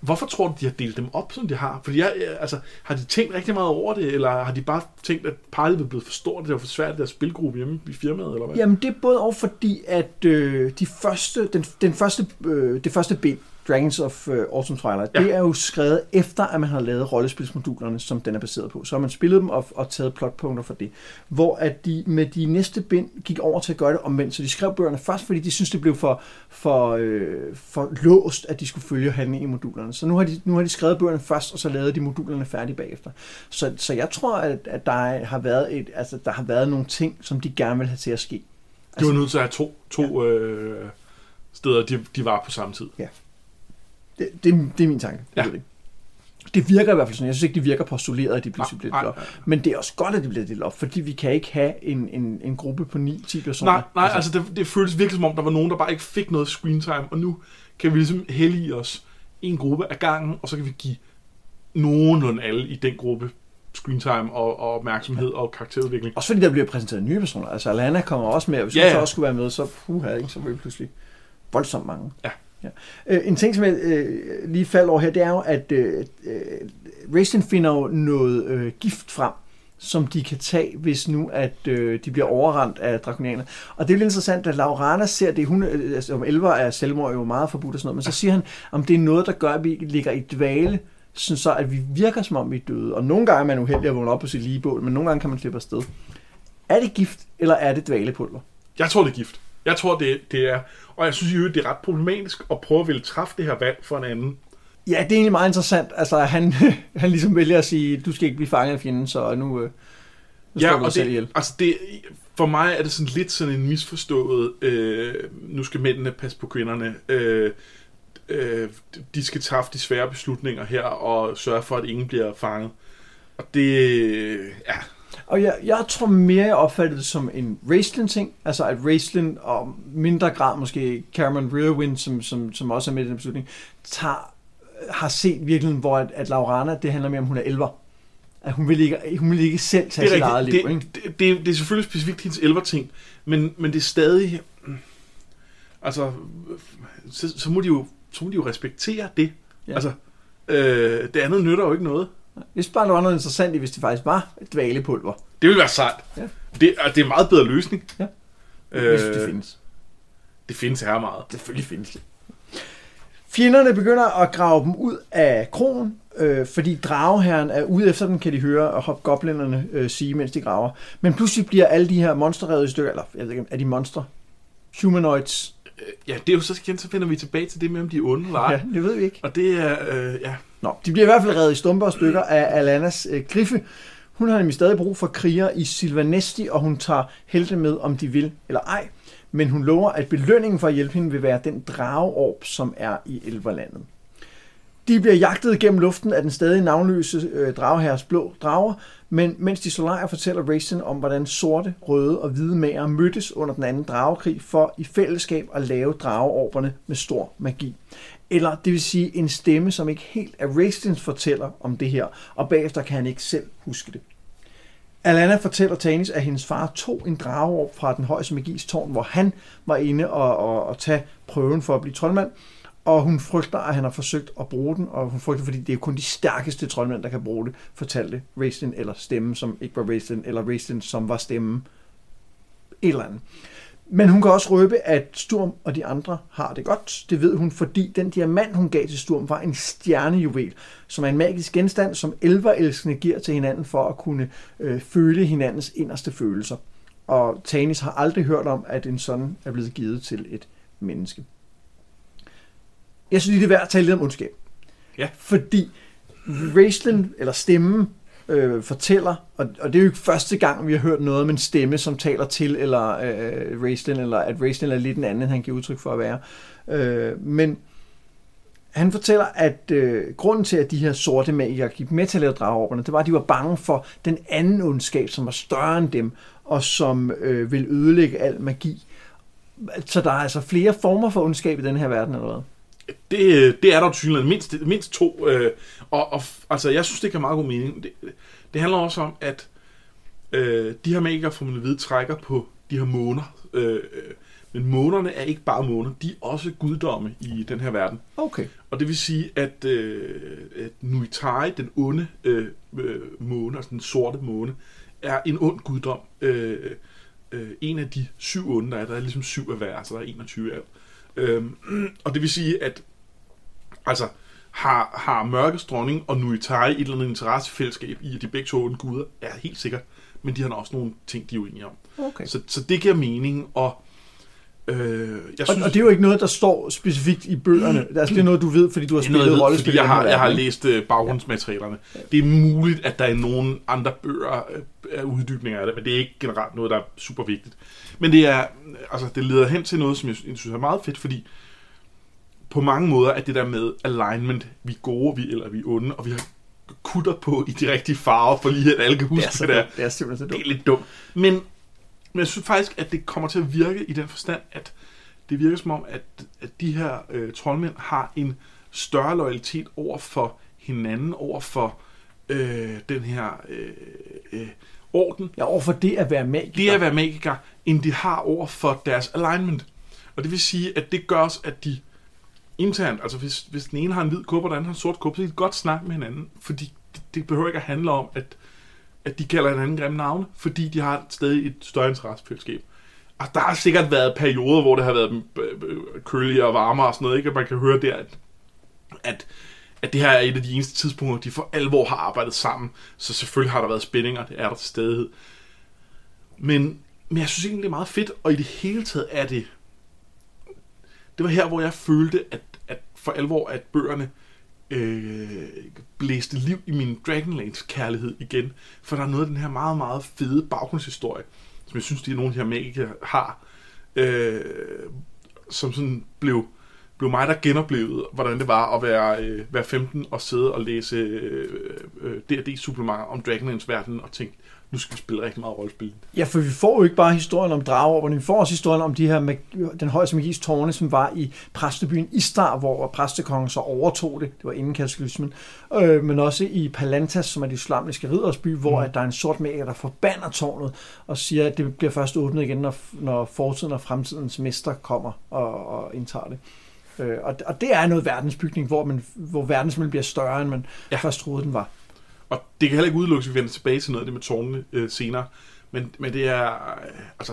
Hvorfor tror du, de har delt dem op, som de har? Fordi jeg, altså, har de tænkt rigtig meget over det, eller har de bare tænkt, at parlet er blevet for stort, det var for svært, der spilgruppe hjemme i firmaet, eller hvad? Jamen det er både og fordi, at øh, de første, den, den første, øh, det første bind, Dragons of øh, Autumn Twilight, Ja. ja. det er jo skrevet efter, at man har lavet rollespilsmodulerne, som den er baseret på. Så har man spillet dem og, og taget plotpunkter for det. Hvor at de med de næste bind gik over til at gøre det omvendt. Så de skrev bøgerne først, fordi de synes det blev for, for, øh, for låst, at de skulle følge handling i modulerne. Så nu har, de, nu har de skrevet bøgerne først, og så lavede de modulerne færdige bagefter. Så, så jeg tror, at, at der er- har været et, altså, der har været nogle ting, som de gerne vil have til at ske. De var nødt til at have to, to øh, steder, de, de var på samme tid. Det, det, det er min tanke. Ja. Ja. Det. det virker i hvert fald sådan. Jeg synes ikke, det virker postuleret, at de bliver delt op. Men det er også godt, at de bliver delt op, fordi vi kan ikke have en, en, en gruppe på 9-10 personer. Nej, nej, altså det, det føltes virkelig som om, der var nogen, der bare ikke fik noget screen time, og nu kan vi ligesom hellige os en gruppe af gangen, og så kan vi give nogenlunde alle i den gruppe screen time og, og opmærksomhed og karakterudvikling. Også fordi der bliver præsenteret nye personer. Altså Alana kommer også med, og hvis Ja, hun så også skulle være med, så puha, ikke, så var vi pludselig voldsomt mange. Ja ja. Øh, en ting, som jeg øh, lige faldt over her, det er jo, at øh, øh Racing finder jo noget øh, gift frem, som de kan tage, hvis nu at øh, de bliver overrendt af drakonianer. Og det er lidt interessant, at Laurana ser det, hun, øh, altså, om elver er selvmord jo meget forbudt og sådan noget, men så siger han, om det er noget, der gør, at vi ligger i dvale, sådan så at vi virker som om vi er døde. Og nogle gange er man uheldig at vågne op på sit ligebål, men nogle gange kan man slippe afsted. Er det gift, eller er det dvalepulver? Jeg tror, det er gift. Jeg tror, det, det er... Og jeg synes jo, det er ret problematisk at prøve at ville træffe det her valg for en anden. Ja, det er egentlig meget interessant. Altså, han, han ligesom vælger at sige, du skal ikke blive fanget af fjenden, så nu, øh, nu Ja, og selv ihjel. det, altså det, for mig er det sådan lidt sådan en misforstået, øh, nu skal mændene passe på kvinderne, øh, øh, de skal træffe de svære beslutninger her, og sørge for, at ingen bliver fanget. Og det, ja, Og jeg, jeg tror mere, jeg opfattede det som en Raistlin-ting. Altså at Raistlin, og mindre grad måske Cameron Rearwind, som, som, som også er med i den beslutning, tager, har set virkelig, hvor at, at Laurana, det handler mere om, hun er elver. At hun vil ikke, hun vil ikke selv tage det sit eget liv. rigtigt. Ikke? det, det, det, det er selvfølgelig specifikt hendes elver ting, men, men det er stadig, altså, så, så, må de jo, så må de jo respektere det. Ja. Altså, øh, det andet nytter jo ikke noget. Jeg synes bare, der var noget interessant i, hvis det faktisk var et dvalepulver. Det vil være sejt. Ja. Det, er- det er en meget bedre løsning. Ja. Øh, Hvis det findes. det findes her meget. Selvfølgelig findes det. Fjenderne begynder at grave dem ud af krogen, øh, fordi drageherren er ude efter dem, kan de høre, og hobgoblinerne øh, sige, mens de graver. Men pludselig bliver alle de her monster revet i stykker, eller jeg ved ikke, er de monstre? Humanoids? Øh, Ja, det er jo så igen, så finder vi tilbage til det med, om de er onde eller ej. Ja, det ved vi ikke. Og det er, øh, ja, Nå, de bliver i hvert fald revet i stumper og stykker af Alanas øh, griffe. Hun har nemlig stadig brug for kriger i Silvanesti, og hun tager helte med, om de vil eller ej. Men hun lover, at belønningen for at hjælpe hende vil være den drageorb, som er i Elverlandet. De bliver jagtet gennem luften af den stadig navnløse øh, drageherres blå drager, men mens de slår fortæller Racen om, hvordan sorte, røde og hvide mager mødtes under den anden dragekrig for i fællesskab at lave drageorberne med stor magi. Eller det vil sige en stemme, som ikke helt er Racings fortæller om det her, og bagefter kan han ikke selv huske det. Alana fortæller Tanis, at hendes far tog en drageorb fra den højeste magis tårn, hvor han var inde og, og, og tage prøven for at blive troldmand. Og hun frygter, at han har forsøgt at bruge den, og hun frygter, fordi det er kun de stærkeste troldmænd, der kan bruge det, fortalte Raistlin, eller stemmen, som ikke var Raistlin, eller Raistlin, som var stemmen. Et eller andet. Men hun kan også røbe, at Sturm og de andre har det godt. Det ved hun, fordi den diamant, hun gav til Sturm, var en stjernejuvel, som er en magisk genstand, som elverelskende giver til hinanden for at kunne øh, føle hinandens inderste følelser. Og Tanis har aldrig hørt om, at en sådan er blevet givet til et menneske. Jeg synes lige, det er værd at tale lidt om ondskab. Ja. Fordi Raistlin, eller stemmen, øh, fortæller, og, og det er jo ikke første gang, vi har hørt noget om en stemme, som taler til, eller øh, Raistlin, eller at Raistlin er lidt en anden, end han giver udtryk for at være. Øh, men han fortæller, at øh, grunden til, at de her sorte magikere gik med til at lave drageorberne, det var, at de var bange for den anden ondskab, som var større end dem, og som øh, vil ødelægge al magi. Så der er altså flere former for ondskab i den her verden, eller? Det, det er der tydeligt mindst, mindst to. Øh, og, og altså, jeg synes, det kan meget god mening. Det, det handler også om, at øh, de her magikere, får man vide, trækker på de her måner. Øh, men månerne er ikke bare måner, de er også guddomme i den her verden. Okay. Og det vil sige, at, øh, at Nuitari, den onde øh, øh, måne, altså den sorte måne, er en ond guddom. Øh, øh, en af de syv onde, der er, der er ligesom syv af hver, så der er 21 af øh, Og det vil sige, at altså, har, har Mørkets dronning og Nuitari et eller andet interessefællesskab i, at de begge to onde guder, er helt sikkert. Men de har også nogle ting, de er uenige om. Okay. Så, så det giver mening, og Øh, jeg synes, og, og det er jo ikke noget, der står specifikt i bøgerne. Er, altså, det er noget, du ved, fordi du har spillet rollespil. Jeg har, jeg har læst uh, baggrundsmaterialerne. Ja. Det er muligt, at der er nogle andre bøger af uh, uddybninger af det, men det er ikke generelt noget, der er super vigtigt. Men det er, altså, det leder hen til noget, som jeg synes er meget fedt, fordi på mange måder er det der med alignment, vi er gode, vi, eller vi er onde, og vi har kutter på i de rigtige farver, for lige at alle kan huske det, det der. Det er simpelthen så dumt. Det er lidt dumt. Men men jeg synes faktisk, at det kommer til at virke i den forstand, at det virker som om, at, at de her øh, troldmænd har en større loyalitet over for hinanden, over for øh, den her øh, øh, orden. Ja, over for det at være magiker. Det at være magiker, end de har over for deres alignment. Og det vil sige, at det gør også, at de internt, altså hvis, hvis den ene har en hvid kåbe, og den anden har en sort kåbe, så kan de godt snakke med hinanden, fordi det, det behøver ikke at handle om, at at de kalder hinanden grimme navne, fordi de har stadig et større interessefællesskab. Og der har sikkert været perioder, hvor det har været øh, øh, køligere og varmere og sådan noget, ikke? Og man kan høre der, at, at, at det her er et af de eneste tidspunkter, de for alvor har arbejdet sammen. Så selvfølgelig har der været spændinger, det er der til stadighed. Men, men jeg synes egentlig, det er meget fedt, og i det hele taget er det... Det var her, hvor jeg følte, at, at for alvor, at bøgerne øh, blæste liv i min Dragonlance kærlighed igen. For der er noget af den her meget, meget fede baggrundshistorie, som jeg synes, de er nogle af de her magikere har, øh, som sådan blev, blev mig, der genoplevede, hvordan det var at være, øh, være 15 og sidde og læse øh, øh, D&D-supplementer om Dragonlance verden og tænke, nu skal vi spille rigtig meget rollespil. Ja, for vi får jo ikke bare historien om drager, vi får også historien om de her mag- den højeste magis tårne, som var i præstebyen Istar, hvor præstekongen så overtog det. Det var inden kataklysmen. Øh, men også i Palantas, som er det islamiske riddersby, hvor mm. at der er en sort magiker, der forbander tårnet og siger, at det bliver først åbnet igen, når, når fortiden og fremtidens mester kommer og, og indtager det. Øh, og, og det er noget verdensbygning, hvor, man, hvor verdensmøllen bliver større, end man ja. først troede, den var. Og det kan heller ikke udelukkes, at vi vender tilbage til noget af det med tårnene øh, senere. Men, men det er, øh, altså...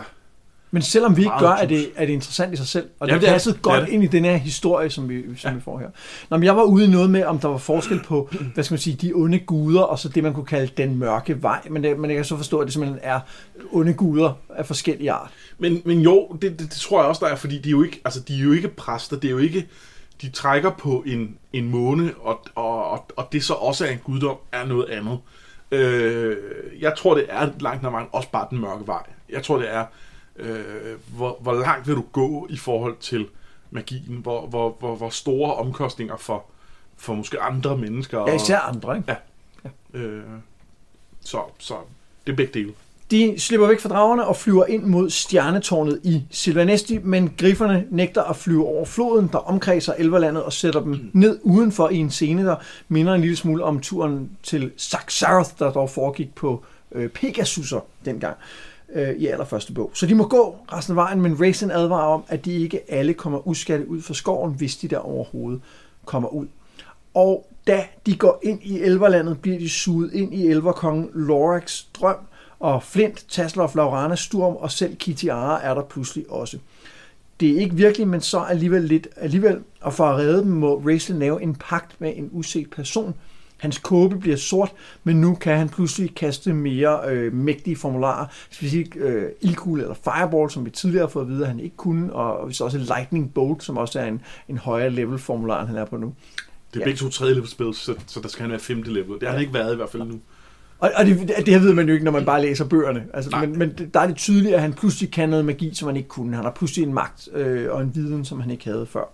Men selvom vi ikke gør, er det, er det interessant i sig selv. Og det, det passet godt det det. ind i den her historie, som vi, som ja. vi får her. Nå, men jeg var ude i noget med, om der var forskel på, hvad skal man sige, de onde guder, og så det, man kunne kalde den mørke vej. Men, det, men jeg kan så forstå, at det simpelthen er onde guder af forskellige art. Men, men jo, det, det, det, tror jeg også, der er, fordi de er jo ikke, altså, de er jo ikke præster, det er jo ikke de trækker på en, en måne, og, og, og, og det så også er en guddom, er noget andet. Øh, jeg tror, det er langt vejen også bare den mørke vej. Jeg tror, det er, øh, hvor, hvor langt vil du gå i forhold til magien? Hvor, hvor, hvor, hvor store omkostninger for, for måske andre mennesker? Ja, især andre, ikke? Ja. ja. Øh, så, så det er begge dele. De slipper væk fra dragerne og flyver ind mod stjernetårnet i Silvanesti, men grifferne nægter at flyve over floden, der omkredser elverlandet og sætter dem ned udenfor i en scene, der minder en lille smule om turen til Saxarath, der dog foregik på øh, Pegasusser dengang øh, i allerførste bog. Så de må gå resten af vejen, men Raisin advarer om, at de ikke alle kommer uskatte ud fra skoven, hvis de der overhovedet kommer ud. Og da de går ind i elverlandet, bliver de suget ind i elverkongen Lorax drøm, og Flint, Tasloff, Laurana, Sturm og selv Kitiara er der pludselig også. Det er ikke virkelig, men så alligevel lidt alligevel, og for at redde dem må Racel lave en pagt med en uset person. Hans kåbe bliver sort, men nu kan han pludselig kaste mere øh, mægtige formularer, specifikt øh, ildkugle eller fireball, som vi tidligere har fået at vide, at han ikke kunne, og, og så også lightning bolt, som også er en, en højere level formular, end han er på nu. Det er Ja. begge to tredje level spil, så, så der skal han være femte level. Det har han ikke været i hvert fald nu. Og, og det, det her ved man jo ikke, når man bare læser bøgerne. Altså, Nej. men, men der er det tydeligt, at han pludselig kan noget magi, som han ikke kunne. Han har pludselig en magt øh, og en viden, som han ikke havde før.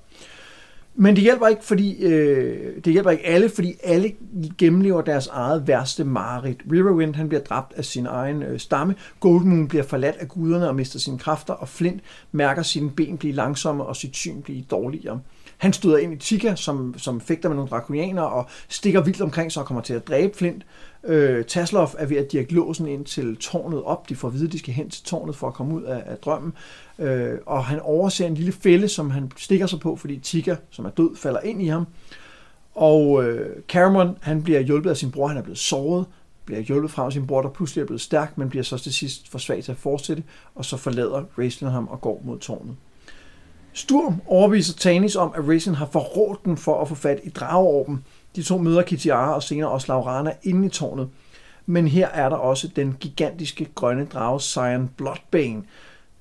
Men det hjælper ikke, fordi øh, det hjælper ikke alle, fordi alle gennemlever deres eget værste mareridt. Riverwind han bliver dræbt af sin egen øh, stamme. Goldmoon bliver forladt af guderne og mister sine kræfter, og Flint mærker sine ben blive langsomme og sit syn blive dårligere. Han støder ind i Tika, som, som fægter med nogle drakonianer og stikker vildt omkring sig og kommer til at dræbe Flint. Øh, Tasloff er ved at dirke låsen ind til tårnet op. De får at vide, at de skal hen til tårnet for at komme ud af, af drømmen. Øh, og han overser en lille fælde, som han stikker sig på, fordi Tika, som er død, falder ind i ham. Og øh, Cameron, han bliver hjulpet af sin bror. Han er blevet såret, bliver hjulpet frem af sin bror, der pludselig er blevet stærk, men bliver så til sidst for svag til at fortsætte. Og så forlader Raistlin ham og går mod tårnet. Sturm overbeviser Tanis om, at Raisin har forrådt dem for at få fat i drageorben. De to møder Kitiara og senere også Laurana inde i tårnet. Men her er der også den gigantiske grønne drage Cyan Bloodbane.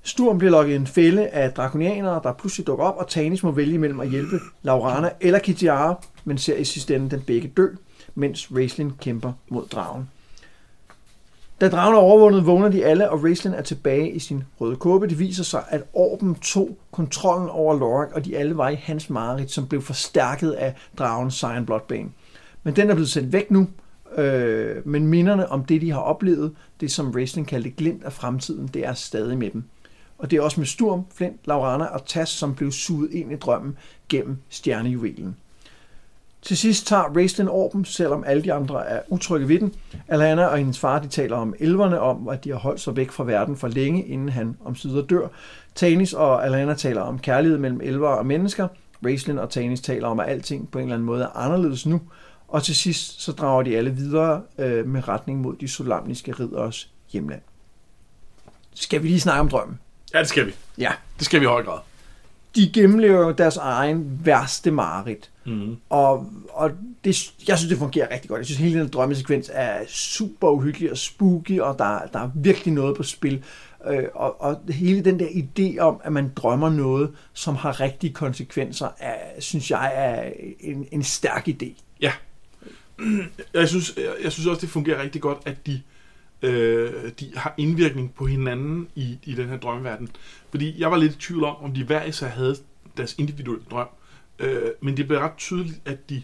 Sturm bliver lokket i en fælde af drakonianere, der pludselig dukker op, og Tanis må vælge mellem at hjælpe Laurana eller Kitiara, men ser i sidste ende den begge dø, mens Raislin kæmper mod dragen. Da dragen er overvundet, vågner de alle, og Raistlin er tilbage i sin røde kåbe. Det viser sig, at Orben tog kontrollen over Lorak, og de alle var i hans mareridt, som blev forstærket af dragen Cyan Bloodbane. Men den er blevet sendt væk nu, øh, men minderne om det, de har oplevet, det som Raistlin kaldte glimt af fremtiden, det er stadig med dem. Og det er også med Sturm, Flint, Laurana og Tas, som blev suget ind i drømmen gennem stjernejuvelen. Til sidst tager Raislin Orben, selvom alle de andre er utrygge ved den. Alana og hendes far de taler om elverne, om at de har holdt sig væk fra verden for længe, inden han omsider dør. Tanis og Alana taler om kærlighed mellem elver og mennesker. Raislin og Tanis taler om, at alting på en eller anden måde er anderledes nu. Og til sidst så drager de alle videre øh, med retning mod de solamniske ridderes hjemland. Skal vi lige snakke om drømmen? Ja, det skal vi. Ja. Det skal vi i høj grad. De gennemlever deres egen værste mareridt. Mm. Og, og det, jeg synes, det fungerer rigtig godt. Jeg synes, hele den drømmesekvens er super uhyggelig og spooky, og der, der er virkelig noget på spil. Øh, og, og hele den der idé om, at man drømmer noget, som har rigtige konsekvenser, er, synes jeg er en, en stærk idé. Ja. Jeg synes, jeg, jeg synes også, det fungerer rigtig godt, at de, øh, de har indvirkning på hinanden i, i den her drømmeverden. Fordi jeg var lidt i tvivl om, om de hver især havde deres individuelle drøm. Øh, men det blev ret tydeligt, at de,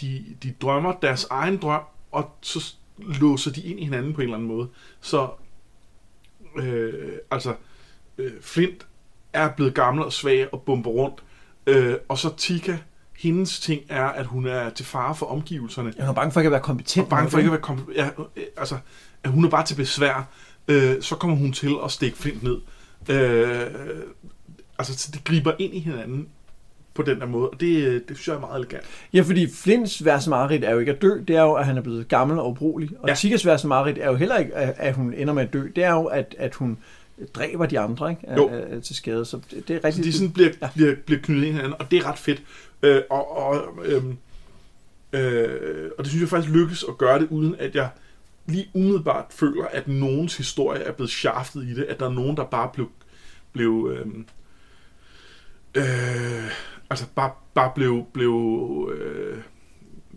de, de drømmer deres egen drøm, og så låser de ind i hinanden på en eller anden måde. Så, øh, altså, øh, Flint er blevet gammel og svag og bomber rundt, øh, og så Tika, hendes ting er, at hun er til fare for omgivelserne. Jeg er bange for ikke at være kompetent. Og bange for ikke at være kom- ja, øh, altså, at hun er bare til besvær. Øh, så kommer hun til at stikke Flint ned. Øh, altså, så det griber ind i hinanden på den der måde, og det, øh, det synes jeg er meget elegant. Ja, fordi Flints værste mareridt er jo ikke at dø, det er jo, at han er blevet gammel og ubrugelig. Og Ja. Tikas værste mareridt er jo heller ikke, at, at hun ender med at dø. Det er jo, at, at hun dræber de andre ikke? Jo. er, er til skade. Så det, det er Så rigtig... de sådan bliver, Ja. bliver, bliver knyttet ind hinanden, og det er ret fedt. Øh, og, og, øhm, øh, og det synes jeg faktisk lykkes at gøre det, uden at jeg lige umiddelbart føler, at nogens historie er blevet shaftet i det, at der er nogen, der bare blev, blev øhm, øh, altså bare, bare blev, blev øh,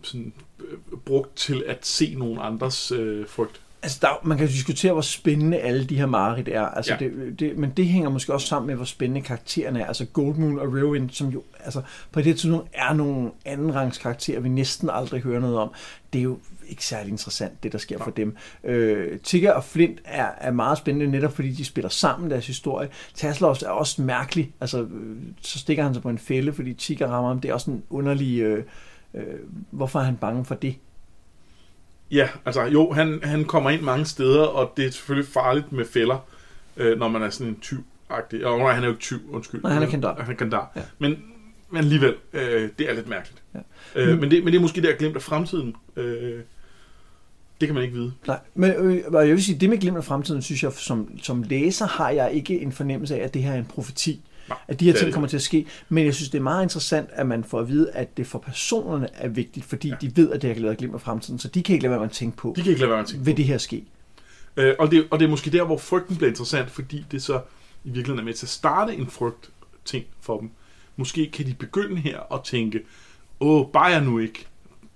sådan, øh, brugt til at se nogen andres øh, frygt. Altså, der, man kan diskutere, hvor spændende alle de her mareridt er. Altså, Ja. det, det, men det hænger måske også sammen med, hvor spændende karaktererne er. Altså Goldmoon og Riverwind, som jo altså, på det tidspunkt er nogle andenrangs karakterer, vi næsten aldrig hører noget om. Det er jo ikke særlig interessant, det der sker for dem. Øh, Tigger og Flint er, er meget spændende, netop fordi de spiller sammen deres historie. Taslovs er også mærkelig. Altså, øh, så stikker han sig på en fælde, fordi Tigger rammer ham. Det er også en underlig... Øh, øh, hvorfor er han bange for det? Ja, altså jo, han, han kommer ind mange steder, og det er selvfølgelig farligt med fælder, øh, når man er sådan en tyv-agtig. Og nej, han er jo ikke tyv, undskyld. Nej, han er kandar. Han er kandar. Ja. Men, men alligevel, øh, det er lidt mærkeligt. Ja. Øh, men, det, men det er måske der glemt af fremtiden. Øh, det kan man ikke vide. Nej, men øh, jeg vil sige, det med glimt af fremtiden, synes jeg, som, som læser har jeg ikke en fornemmelse af, at det her er en profeti. Nej, At de her er ting det kommer til at ske. Men jeg synes, det er meget interessant, at man får at vide, at det for personerne er vigtigt, fordi ja. de ved, at det har lavet glimt af fremtiden, så de kan ikke lade være med at tænke på, De kan ikke lade være med at tænke vil det her ske. Øh, og, det, og det er måske der, hvor frygten bliver interessant, fordi det så i virkeligheden er med til at starte en frygt ting for dem. Måske kan de begynde her og tænke, åh, bare jeg nu ikke.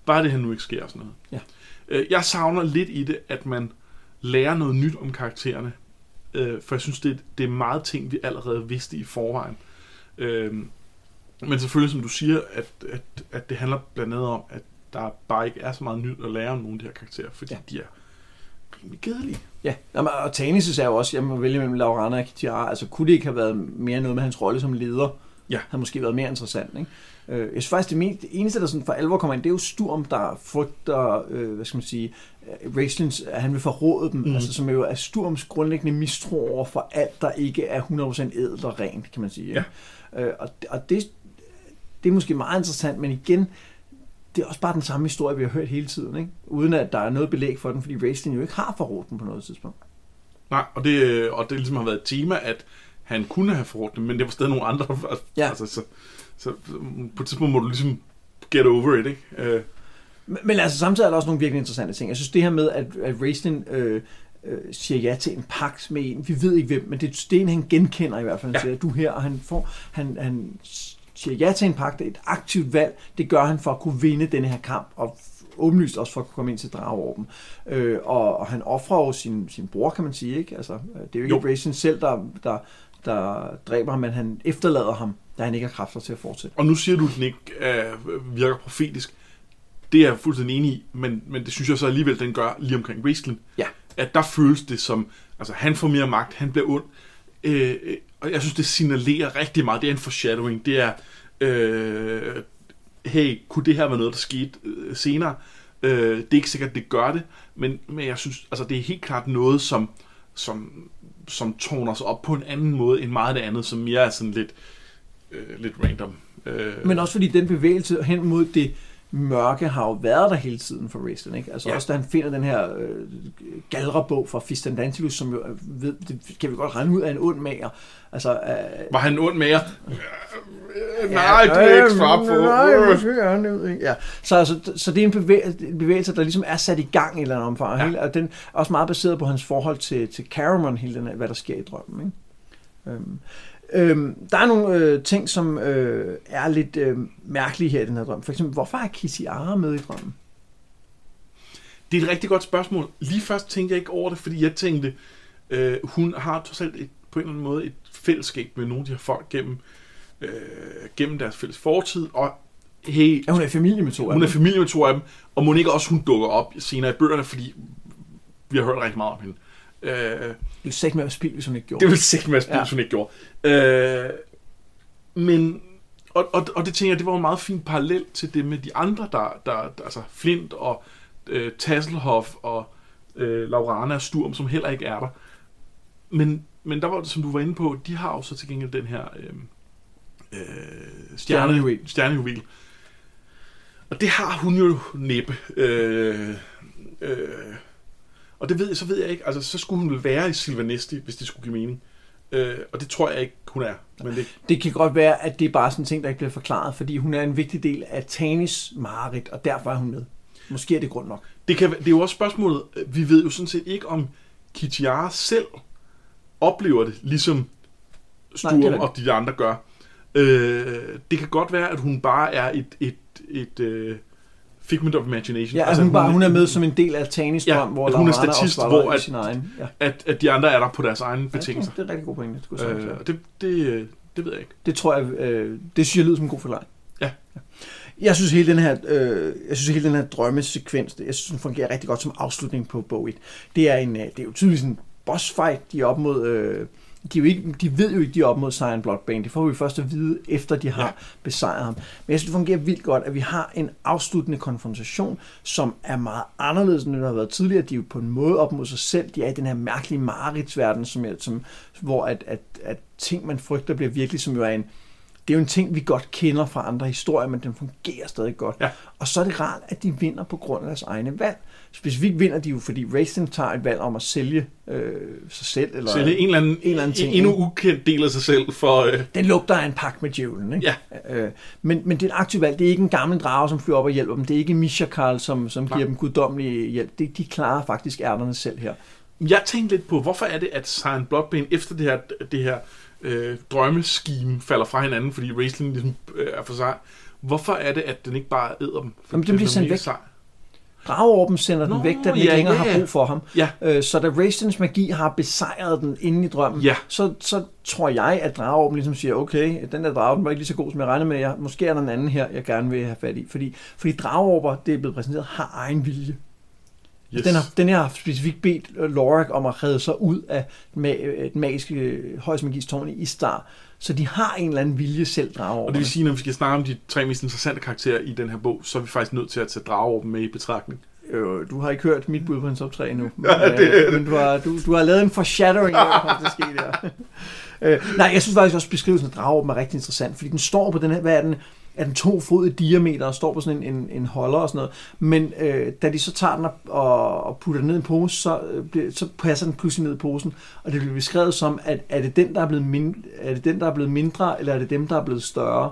Bare det her nu ikke sker og sådan noget. Ja. Øh, jeg savner lidt i det, at man lærer noget nyt om karaktererne. Øh, for jeg synes, det, det er meget ting, vi allerede vidste i forvejen. Øh, men selvfølgelig, som du siger, at, at, at det handler blandt andet om, at der bare ikke er så meget nyt at lære om nogle af de her karakterer, fordi Ja. de er rimelig kedelige. Ja, Nå, men, og Tanis er jo også, jeg må vælge mellem Laurana og Kitiara. Altså, kunne det ikke have været mere noget med hans rolle som leder? Ja. Havde måske været mere interessant, ikke? Øh, jeg synes faktisk, det, mest, det eneste, der sådan for alvor kommer ind, det er jo Sturm, der frygter, øh, hvad skal man sige, øh, Raistlins, at han vil forråde dem, mm. Altså som jo er Sturms grundlæggende mistro over for alt, der ikke er 100% ædelt og rent, kan man sige. ikke? Øh, og og det, det er måske meget interessant, men igen, det er også bare den samme historie, vi har hørt hele tiden, ikke? uden at der er noget belæg for den, fordi Raistlin jo ikke har forrådt den på noget tidspunkt. Nej, og det, øh, og det ligesom har været et tema, at han kunne have forrådt dem, men det var stadig nogle andre. Ja. Altså, så, så, på et tidspunkt må du ligesom get over it, ikke? Øh, Men, men altså samtidig er der også nogle virkelig interessante ting. Jeg synes det her med, at, at Raistlin øh, øh, siger ja til en pagt med en, vi ved ikke hvem, men det, det er en, han genkender i hvert fald. Han Ja. siger, du er her, og han, får, han, han siger ja til en pagt, et aktivt valg, det gør han for at kunne vinde denne her kamp, og åbenlyst også for at kunne komme ind til Drageorben. Øh, og, og han offrer jo sin, sin bror, kan man sige, ikke? Altså, øh, det er jo ikke Jo. Raistlin selv, der, der, der dræber ham, men han efterlader ham, da han ikke har kræfter til at fortsætte. og nu siger du, at den ikke øh, virker profetisk. Det er jeg fuldstændig enig i, men, men det synes jeg så alligevel, den gør lige omkring Raistlin. Ja. At der føles det som, altså han får mere magt, han bliver ond. Øh, øh, og jeg synes, det signalerer rigtig meget. Det er en foreshadowing. Det er, øh, hey, kunne det her være noget, der skete øh, senere? Øh, det er ikke sikkert, det gør det, men, men jeg synes, altså det er helt klart noget, som, som, som toner sig op på en anden måde end meget af det andet, som mere er sådan lidt, øh, lidt random. Øh, Men også fordi den bevægelse hen mod det mørke har jo været der hele tiden for Raistlin, ikke? Altså ja. Ja. også da han finder den her øh, galrebog fra Fistandantilus, som jo er- ved, det kan vi godt regne ud af en ond mager. Altså, øh, Var han en ond mager? Øh, nej, det er ikke svar på. Nej, Øh. måske er han ikke? Ja. Så, altså, så det er en bevægelse, bevægelse, der ligesom er sat i gang i et eller andet omfang. Ja. Ja. Og den er også meget baseret på hans forhold til, til Caramon, hele den her, hvad der sker i drømmen. Ikke? Øhm, øhm, der er nogle øh, ting, som øh, er lidt øh, mærkelige her i den her drøm. For eksempel, hvorfor er Kitiara med i drømmen? Det er et rigtig godt spørgsmål. Lige først tænkte jeg ikke over det, fordi jeg tænkte, øh, hun har trods alt et, på en eller anden måde et fællesskab med nogle af de her folk gennem, øh, gennem deres fælles fortid, og hey, Ja, hun er familie med to af hun er dem. familie med to af dem, og må ikke også hun dukker op senere i bøgerne, fordi vi har hørt rigtig meget om hende. Øh, Det ville med at spille, hvis hun ikke gjorde det vil sikkert med at spille, Ja. ja. hun ikke gjorde. Øh, men, og, og, og det tænker jeg, det var en meget fin parallel til det med de andre, der, der, der altså Flint og øh, Tasselhoff og øh, Laurana Sturm, som heller ikke er der. Men, men der var, som du var inde på, de har jo så til gengæld den her øh, øh, stjerne, Stjernejuvel. stjernejuvel. Og det har hun jo næppe. Øh, øh, og det ved jeg, så ved jeg ikke. Altså, så skulle hun vel være i Silvanesti, hvis det skulle give mening. Øh, og det tror jeg ikke, hun er. Men det, Det kan godt være, at det er bare sådan en ting, der ikke bliver forklaret, fordi hun er en vigtig del af Tanis mareridt, og derfor er hun med. Måske er det grund nok. det, kan, det er jo også spørgsmålet, vi ved jo sådan set ikke, om Kitiara selv oplever det, ligesom Sturm Nej, og de andre gør. Øh, det kan godt være, at hun bare er et, et, et uh, figment of imagination. Ja, altså, hun, bare, hun er med som en del af Tanis Ja, drøm, hvor hun er statist, hvor at- sin egen. Ja. at, at de andre er der på deres egne Ja, betingelser. det er en rigtig god pointe. Det, skulle Øh, det, det, øh, det ved jeg ikke. det tror jeg, øh, det synes jeg lyder som en god forklaring. Ja. Jeg synes hele den her, øh, jeg synes hele den her drømmesekvens, det- jeg synes den fungerer rigtig godt som afslutning på bog 1. Det er en, øh, det er jo tydeligvis en boss fight, de er op mod, øh, de, er jo ikke, de ved jo ikke, de er op mod Cyan Bloodbane. Det får vi først at vide, efter de har Ja. besejret ham. Men jeg synes, det fungerer vildt godt, at vi har en afsluttende konfrontation, som er meget anderledes, end det har været tidligere. De er jo på en måde op mod sig selv. De er i den her mærkelige mareridtsverden, som, jeg- som, hvor at, at, at ting, man frygter, bliver virkelig, som jo er en, det er jo en ting, vi godt kender fra andre historier, men den fungerer stadig godt. Ja. Og så er det rart, at de vinder på grund af deres egne valg. Specifikt vinder de jo, fordi Racing tager et valg om at sælge øh, sig selv. Eller, er en eller anden, en eller anden ting, endnu ukendt del af sig selv for... Øh, Den lugter af en pakke med djævlen, ikke? Ja. Øh, men, men det er et aktivt valg. Det er ikke en gammel drage, som flyver op og hjælper dem. Det er ikke Misha Karl, som, som Nej. giver dem guddommelig hjælp. Det, de klarer faktisk ærterne selv her. Jeg tænkte lidt på, hvorfor er det, at Cyan Bloodbane efter det her, det her øh, drømmeskime falder fra hinanden, fordi Raistlin ligesom øh, er for sig. hvorfor er det, at den ikke bare æder dem? Jamen, den bliver er sendt mega væk. sej. Drageorben sender den Nå, væk, da den ja, ikke længere ja, har brug for ham. Ja. Øh, så da Rastins magi har besejret den inde i drømmen, Ja. så, så tror jeg, at Drageorben ligesom siger, okay, den der drage, den var ikke lige så god, som jeg regnede med. Jeg, måske er der en anden her, jeg gerne vil have fat i. Fordi, fordi Drageorber, det er blevet præsenteret, har egen vilje. Yes. Den, har, den her har specifikt bedt øh, Lorak om at redde sig ud af den ma- øh, den magiske øh, højst magis tårn i Istar. Så de har en eller anden vilje selv, Og Drageorber. det vil sige, når vi skal snakke om de tre mest interessante karakterer i den her bog, så er vi faktisk nødt til at tage Drageorben med i betragtning. Øh, du har ikke hørt mit bud på en top 3 endnu. Men, Ja, det er øh, men du, har, du, du har lavet en foreshadowing af, hvad der kommer til at ske der. øh, nej, jeg synes faktisk også, at beskrivelsen af Drageorben er rigtig interessant, fordi den står på den her, hvad er den, er den to fod i diameter og står på sådan en, en, en holder og sådan noget. Men øh, da de så tager den op og, og putter den ned i en pose, så, øh, så passer den pludselig ned i posen. Og det bliver beskrevet som, at er det, den, der er, blevet mind, er det den, der er blevet mindre, eller er det dem, der er blevet større?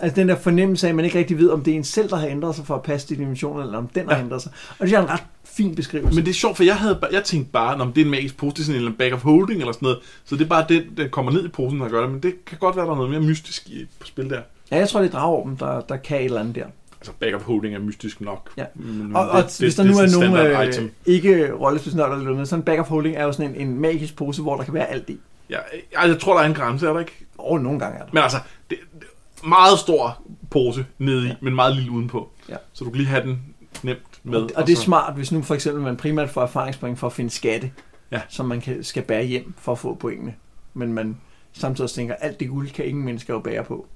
Altså den der fornemmelse af, at man ikke rigtig ved, om det er en selv, der har ændret sig for at passe de dimensioner, eller om den har Ja. ændret sig. Og det er en ret fin beskrivelse. Men det er sjovt, for jeg, havde, jeg tænkte bare, om det er en magisk pose, det er sådan en eller bag of holding eller sådan noget. Så det er bare det, der kommer ned i posen, der gør det. Men det kan godt være, der er noget mere mystisk i på spil der. Ja, jeg tror, det er Drageorben, der, der kan et eller andet der. Altså, of holding er mystisk nok. Ja. Men, Og, og det, hvis der nu er, sådan nogen øh, item. ikke rollespilsnørder eller noget, så en back of holding er jo sådan en, en magisk pose, hvor der kan være alt i. Ja, jeg, jeg tror, der er en grænse, er der ikke? Og nogle gange er der. Men altså, det, det meget stor pose nede i, Ja. men meget lille udenpå. Ja. Så du kan lige have den nemt med. Og, og det er så- smart, hvis nu for eksempel man primært får erfaringspoint for at finde skatte, Ja. som man kan, skal bære hjem for at få pointene. Men man samtidig tænker, alt det guld kan ingen mennesker jo bære på.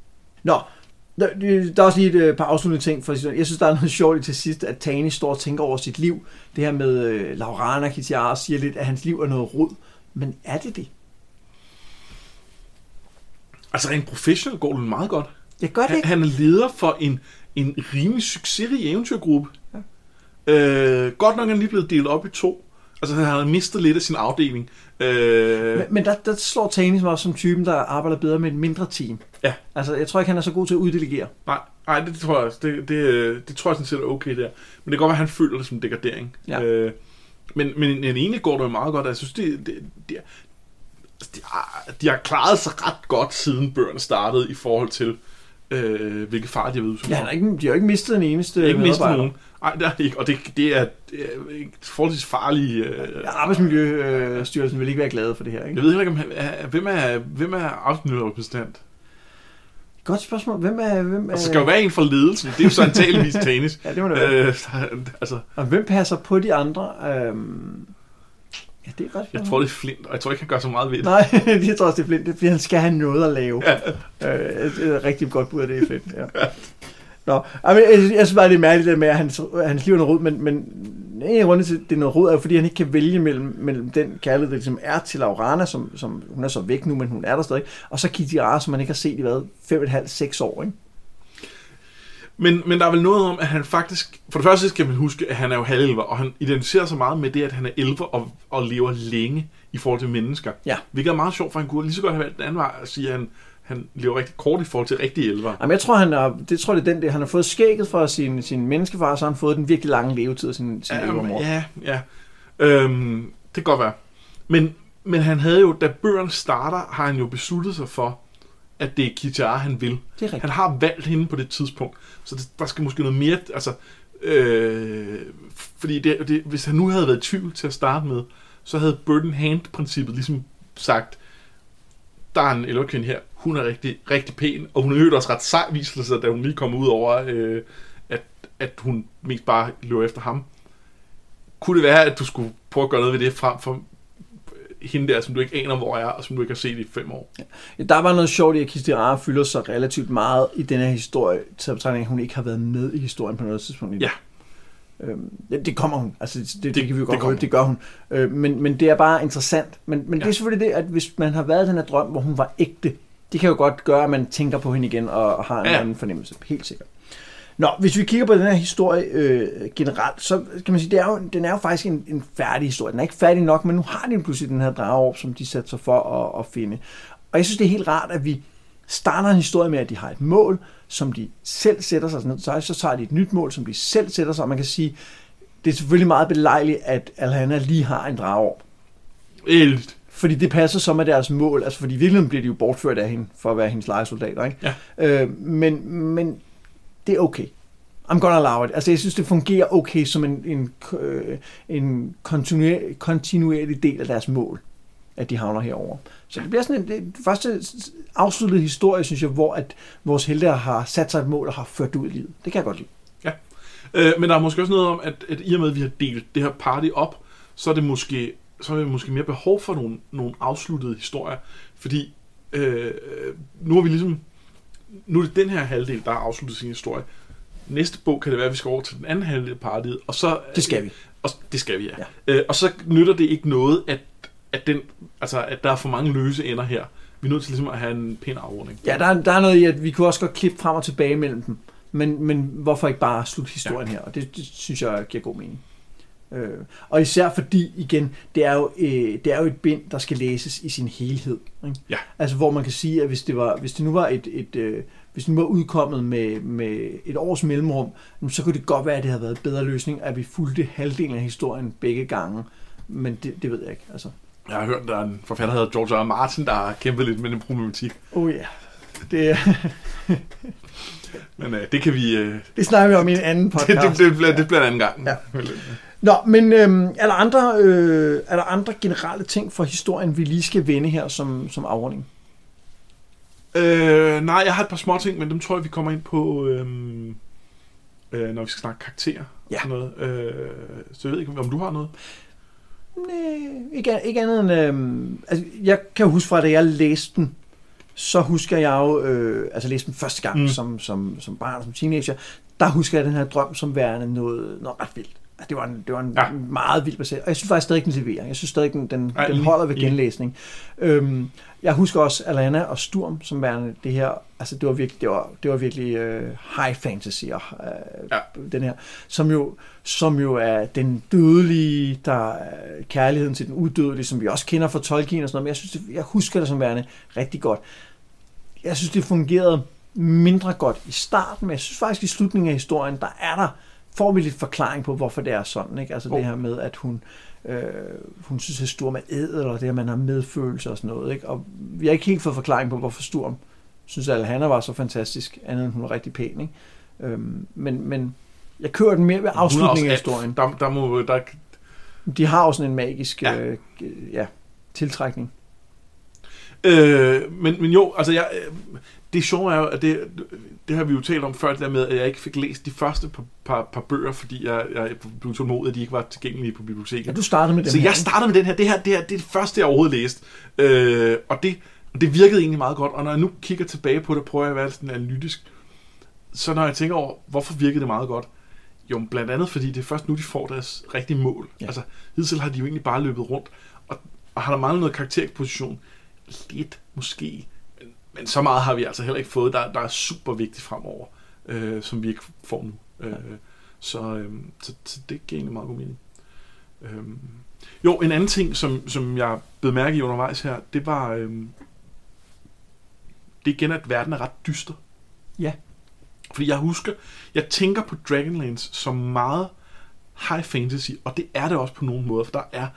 Nå, der, der er også lige et øh, par afsluttende ting. For jeg synes, der er noget sjovt til sidst, at Tani står og tænker over sit liv. Det her med øh, Laurana Kitiara siger lidt, at hans liv er noget rod. Men er det det? Altså, rent professionelt går det meget godt. Jeg gør det Han, ikke. han er leder for en, en rimelig succesrig eventyrgruppe. Ja. Øh, godt nok er han lige blevet delt op i to. Altså, han har mistet lidt af sin afdeling. Øh, Men, men der, der slår Tani som også som typen, der arbejder bedre med et mindre team. Ja. Altså, jeg tror ikke, han er så god til at uddelegere. nej, nej, det tror jeg også. Det, det, det tror jeg sådan set er okay der. Men det kan godt være, at han føler det som degradering. Ja. Øh, men, men, men egentlig går det jo meget godt. Jeg synes, det, det, det, de, har, de har klaret sig ret godt, siden bøgerne startede, i forhold til, øh, hvilke far de har været Ja, han er ikke, de har ikke mistet en eneste ikke mistet medarbejder. nogen. Nej, det er det ikke. Og det, det, er, det er forholdsvis farlige... Øh, Ja, Arbejdsmiljøstyrelsen vil ikke være glade for det her, ikke? jeg ved ikke, om han, er, hvem er, hvem er arbejdsmiljørepræsentant? Godt spørgsmål. Hvem er... Hvem er Altså, skal jo være en fra ledelsen. Det er jo så antageligvis tennis. Ja, det må det være. Øh, så- altså, Og hvem passer på de andre? Øhm... Ja, det er godt jeg tror, det er Flint, og jeg tror ikke, han gør så meget ved det. Nej, jeg tror også, det er flint. Det fordi han skal have noget at lave. Ja. Øh, det er rigtig godt bud, at det er flint. Ja. Nå, ej, men jeg, jeg synes bare, det er mærkeligt det med, at hans, hans liv er noget rod, men, men en af til, at det er noget rod, er jo, fordi han ikke kan vælge mellem, mellem den kærlighed, der ligesom er til Laurana, som, som hun er så væk nu, men hun er der stadig, og så Kitiara, som man ikke har set i hvad, fem og et halvt, seks år, ikke? Men, men der er vel noget om, at han faktisk... For det første skal man huske, at han er jo halvelver, og han identificerer sig meget med det, at han er elver og, og lever længe i forhold til mennesker. Ja. Hvilket er meget sjovt, for han kunne lige så godt have valgt den anden vej og sige, at han, han lever rigtig kort i forhold til rigtige elver. Jamen, jeg tror, han er, det tror det er den der, han har fået skægget fra sin, sin menneskefar, så har han fået den virkelig lange levetid af sin, sin Ja, elvermor. ja, ja. Øhm, det kan godt være. Men, men han havde jo, da bøgerne starter, har han jo besluttet sig for, at det er Kitara, han vil. Han har valgt hende på det tidspunkt, så det, der skal måske noget mere, altså, øh, fordi det, det, hvis han nu havde været i tvivl til at starte med, så havde Burden Hand-princippet ligesom sagt, der er en elverkvinde her, hun er rigtig, rigtig pæn, og hun øvrigt også ret sej, viser sig, da hun lige kom ud over, øh, at, at hun mest bare løber efter ham. Kunne det være, at du skulle prøve at gøre noget ved det frem for hende der, som du ikke aner, hvor er, og som du ikke har set i fem år? Der var noget sjovt i, at Kistira fylder sig relativt meget i den her historie, til betragtning, at hun ikke har været med i historien på noget tidspunkt. Ja. Øhm, ja, det kommer hun. Altså, det, det, det, kan vi jo godt det, det gør hun. Øh, men, men det er bare interessant. Men, men ja. det Ja. er selvfølgelig det, at hvis man har været i den her drøm, hvor hun var ægte, det kan jo godt gøre, at man tænker på hende igen og, har en Ja. ja. anden fornemmelse. Helt sikkert. Nå, hvis vi kigger på den her historie øh, generelt, så kan man sige, det er jo, den er jo faktisk en, en færdig historie. Den er ikke færdig nok, men nu har de pludselig den her drageorb, som de sætter sig for at, at finde. Og jeg synes, det er helt rart, at vi starter en historie med, at de har et mål, som de selv sætter sig ned til, så tager de et nyt mål, som de selv sætter sig, og man kan sige, det er selvfølgelig meget belejligt, at Alhana lige har en drageorb. Helt. Fordi det passer så med deres mål. Altså, fordi i virkeligheden bliver de jo bortført af hende, for at være hendes lejesoldater, ikke? Ja. Øh, men, men det er okay. I'm gonna allow it. Altså, jeg synes, det fungerer okay som en, en, øh, en kontinuer, kontinuerlig del af deres mål, at de havner herover. Så det bliver sådan en det første afsluttede historie, synes jeg, hvor at vores helte har sat sig et mål og har ført det ud i livet. Det kan jeg godt lide. Øh, men der er måske også noget om, at, at i og med, at vi har delt det her party op, så er det måske, så er det måske mere behov for nogle, nogle afsluttede historier. Fordi øh, øh nu har vi ligesom, nu er det den her halvdel, der har afsluttet sin historie. Næste bog kan det være, at vi skal over til den anden halvdel af partiet, og så... Det skal vi. Og, det skal vi, ja. Ja. ja. Øh, og så nytter det ikke noget, at, at, den, altså, at der er for mange løse ender her. Vi er nødt til ligesom at have en pæn afrunding. Ja, der er, der er noget i, at vi kunne også godt klippe frem og tilbage mellem dem. Men, men hvorfor ikke bare slutte historien ja. her? Og det, det synes jeg giver god mening. Øh, og især fordi, igen, det er, jo, øh, det er jo et bind, der skal læses i sin helhed. Ikke? Ja. Altså hvor man kan sige, at hvis det, var, hvis det nu var et, et øh, hvis det nu var udkommet med, med et års mellemrum, så kunne det godt være, at det havde været en bedre løsning, at vi fulgte halvdelen af historien begge gange. Men det, det ved jeg ikke. Altså. Jeg har hørt, at der er en forfatter, der hedder George R. Martin, der har kæmpet lidt med den problematik. Oh ja. Det, er- Men øh, det kan vi... Øh, det snakker vi om i en anden det, podcast. det, det, bliver, det bliver en anden gang. Ja. Nå, men øhm, er, der andre, øh, er der andre generelle ting for historien, vi lige skal vende her som, som afrunding? Øh, nej, jeg har et par små ting, men dem tror jeg, vi kommer ind på, øh, øh, når vi skal snakke karakterer. Ja. Og sådan noget. Øh, så jeg ved ikke, om du har noget. Nej, ikke, ikke andet end... Øhm, altså, jeg kan huske fra, da jeg læste den, så husker jeg jo, øh, altså læste den første gang Mm. som, som, som barn, som teenager, der husker jeg den her drøm som værende noget, noget ret vildt. Det var en, det var en Ja. ja. meget vild baseret. Og jeg synes faktisk stadig, den leverer. Jeg synes stadig, den, den, Ja, den holder ved genlæsning. Øhm, jeg husker også Alana og Sturm som værende det her, altså det var virkelig, det var, det var virkelig øh, high fantasy, og, øh, Ja. ja. den her, som jo, som jo er den dødelige, der er kærligheden til den udødelige, som vi også kender fra Tolkien og sådan noget, men jeg, synes, det, jeg husker det som værende rigtig godt. Jeg synes, det fungerede mindre godt i starten, men jeg synes faktisk, i slutningen af historien, der er der, får vi lidt forklaring på, hvorfor det er sådan. Ikke? Altså Oh. det her med, at hun, øh, hun synes, at Sturm er ædel, eller det, at man har medfølelse og sådan noget. Ikke? Og vi har ikke helt fået forklaring på, hvorfor Sturm synes, at Alhanna var så fantastisk, andet end hun var rigtig pæn. Ikke? Øhm, men, men jeg kører den mere ved er afslutningen af historien. Der, der må, der, De har jo sådan en magisk Ja. Øh, ja, tiltrækning. øh, men, men jo, altså jeg, det sjove er jo, at det, det har vi jo talt om før, det der med, at jeg ikke fik læst de første par, par, par bøger, fordi jeg, jeg blev tålmodig, at de ikke var tilgængelige på biblioteket. Ja, du startede med den Så her. jeg startede med den her. Det her, det her det er det første, jeg overhovedet læste. Øh, og det, det virkede egentlig meget godt. Og når jeg nu kigger tilbage på det, prøver jeg at være sådan analytisk. Så når jeg tænker over, hvorfor virkede det meget godt? Jo, blandt andet fordi det er først nu, de får deres rigtige mål. Ja. Altså, hidtil har de jo egentlig bare løbet rundt. Og, og har der manglet noget karakterposition? Lidt, måske. Men, så meget har vi altså heller ikke fået, der, der er super vigtigt fremover, øh, som vi ikke får nu. Øh, så, øh, så, så det giver egentlig meget god mening. Øh, jo, en anden ting, som, som jeg blev mærke i undervejs her, det var, øhm, det er igen, at verden er ret dyster. Ja. Fordi jeg husker, jeg tænker på Dragonlance som meget high fantasy, og det er det også på nogle måder, for der er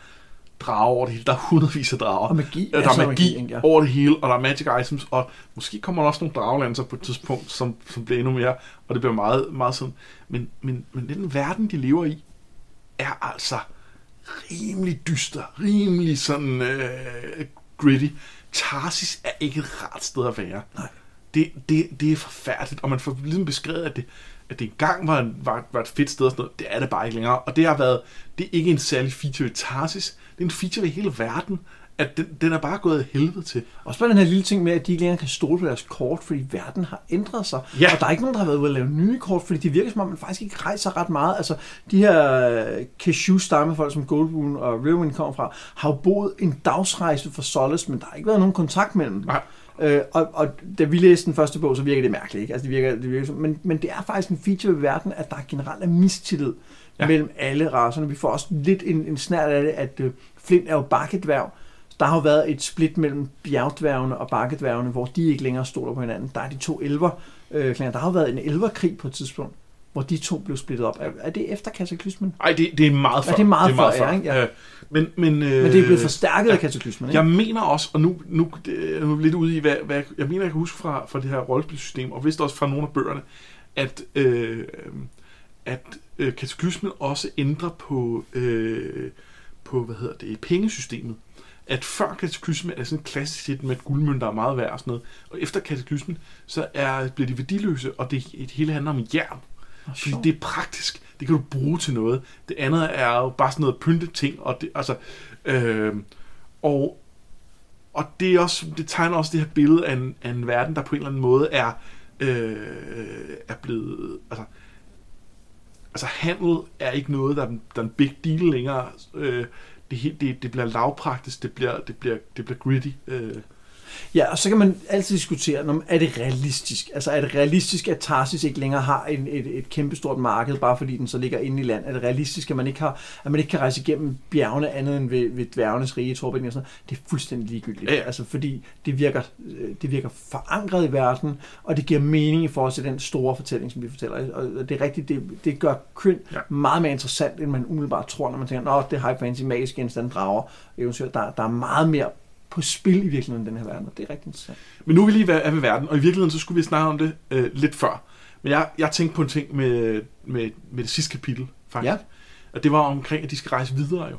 drager over det hele. Der er hundredvis af drager. Og magi. Der Altså er magi ikke? Ja. over det hele, og der er magic items, og måske kommer der også nogle draglanser på et tidspunkt, som, som bliver endnu mere, og det bliver meget, meget sådan. Men, men, men den verden, de lever i, er altså rimelig dyster, rimelig sådan øh, gritty. Tarsis er ikke et rart sted at være. Nej. Det, det, det er forfærdeligt, og man får ligesom beskrevet, at det, at det engang var, var, var et fedt sted og sådan noget. Det er det bare ikke længere. Og det har været, det er ikke en særlig feature i Tarsis. Det er en feature i hele verden, at den, den er bare gået af helvede til. Også bare den her lille ting med, at de ikke længere kan stole på deres kort, fordi verden har ændret sig. Ja. Og der er ikke nogen, der har været ude at lave nye kort, fordi det virker som om, man faktisk ikke rejser ret meget. Altså, de her cashew stammefolk, som Goldboon og Riverwind kommer fra, har jo boet en dagsrejse for Solace, men der har ikke været nogen kontakt mellem dem. Nej. Øh, og, og da vi læste den første bog, så virker det mærkeligt. Ikke? Altså, det virker, det virker, men, men det er faktisk en feature ved verden, at der generelt er mistillid Ja. mellem alle racerne. Vi får også lidt en, en snært af det, at øh, Flint er jo bakkedværg. Der har jo været et split mellem bjergdværgene og bakkedværgene, hvor de ikke længere stoler på hinanden. Der er de to elver. Øh, der har jo været en elverkrig på et tidspunkt, hvor de to blev splittet op. Er, er det efter kataklysmen? Ej, det, det er meget før. Ja, det er meget før, ja, ikke? Ja. Øh, Men, men, øh, Men det er blevet forstærket af kataklysmen, ikke? Jeg mener også, og nu, nu, det- nu er lidt ude i, hvad, hvad jeg mener, jeg kan huske fra, fra det her rollespilsystem, og vist også fra nogle af bøgerne, at, øh, at øh, kataklysmen også ændrer på, øh, på, hvad hedder det, pengesystemet. At før kataklysmen er sådan klassisk set med, at guldmønter er meget værd og sådan noget, og efter kataklysmen, så er, bliver de værdiløse, og det, det hele handler om jern. Fordi det er praktisk. Det kan du bruge til noget. Det andet er jo bare sådan noget pyntet ting. Og det, altså, øh, og, og det, er også, det tegner også det her billede af en, af en verden, der på en eller anden måde er, øh, er blevet... Altså, altså handel er ikke noget, der er, der er en big deal længere. Øh, det, det, det bliver lavpraktisk, det bliver, det bliver, det bliver gritty. Øh. Ja, og så kan man altid diskutere, om er det realistisk? Altså er det realistisk, at Tarsis ikke længere har en, et, et kæmpestort marked, bare fordi den så ligger inde i land? Er det realistisk, at man ikke, har, at man ikke kan rejse igennem bjergene andet end ved, ved dværgenes rige, Torben og sådan noget? Det er fuldstændig ligegyldigt. Ja. Altså fordi det virker, det virker forankret i verden, og det giver mening i forhold til den store fortælling, som vi fortæller. Og det er rigtigt, det, det gør Ja. ja. meget mere interessant, end man umiddelbart tror, når man tænker, nå, det er high fantasy, magisk genstand, drager, eventyr. Der, der er meget mere på spil i virkeligheden i den her verden, og det er rigtig interessant. Men nu er vi lige er ved verden, og i virkeligheden så skulle vi snakke om det øh, lidt før. Men jeg, jeg tænkte på en ting med, med, med det sidste kapitel, faktisk. Ja. Og det var omkring, at de skal rejse videre jo.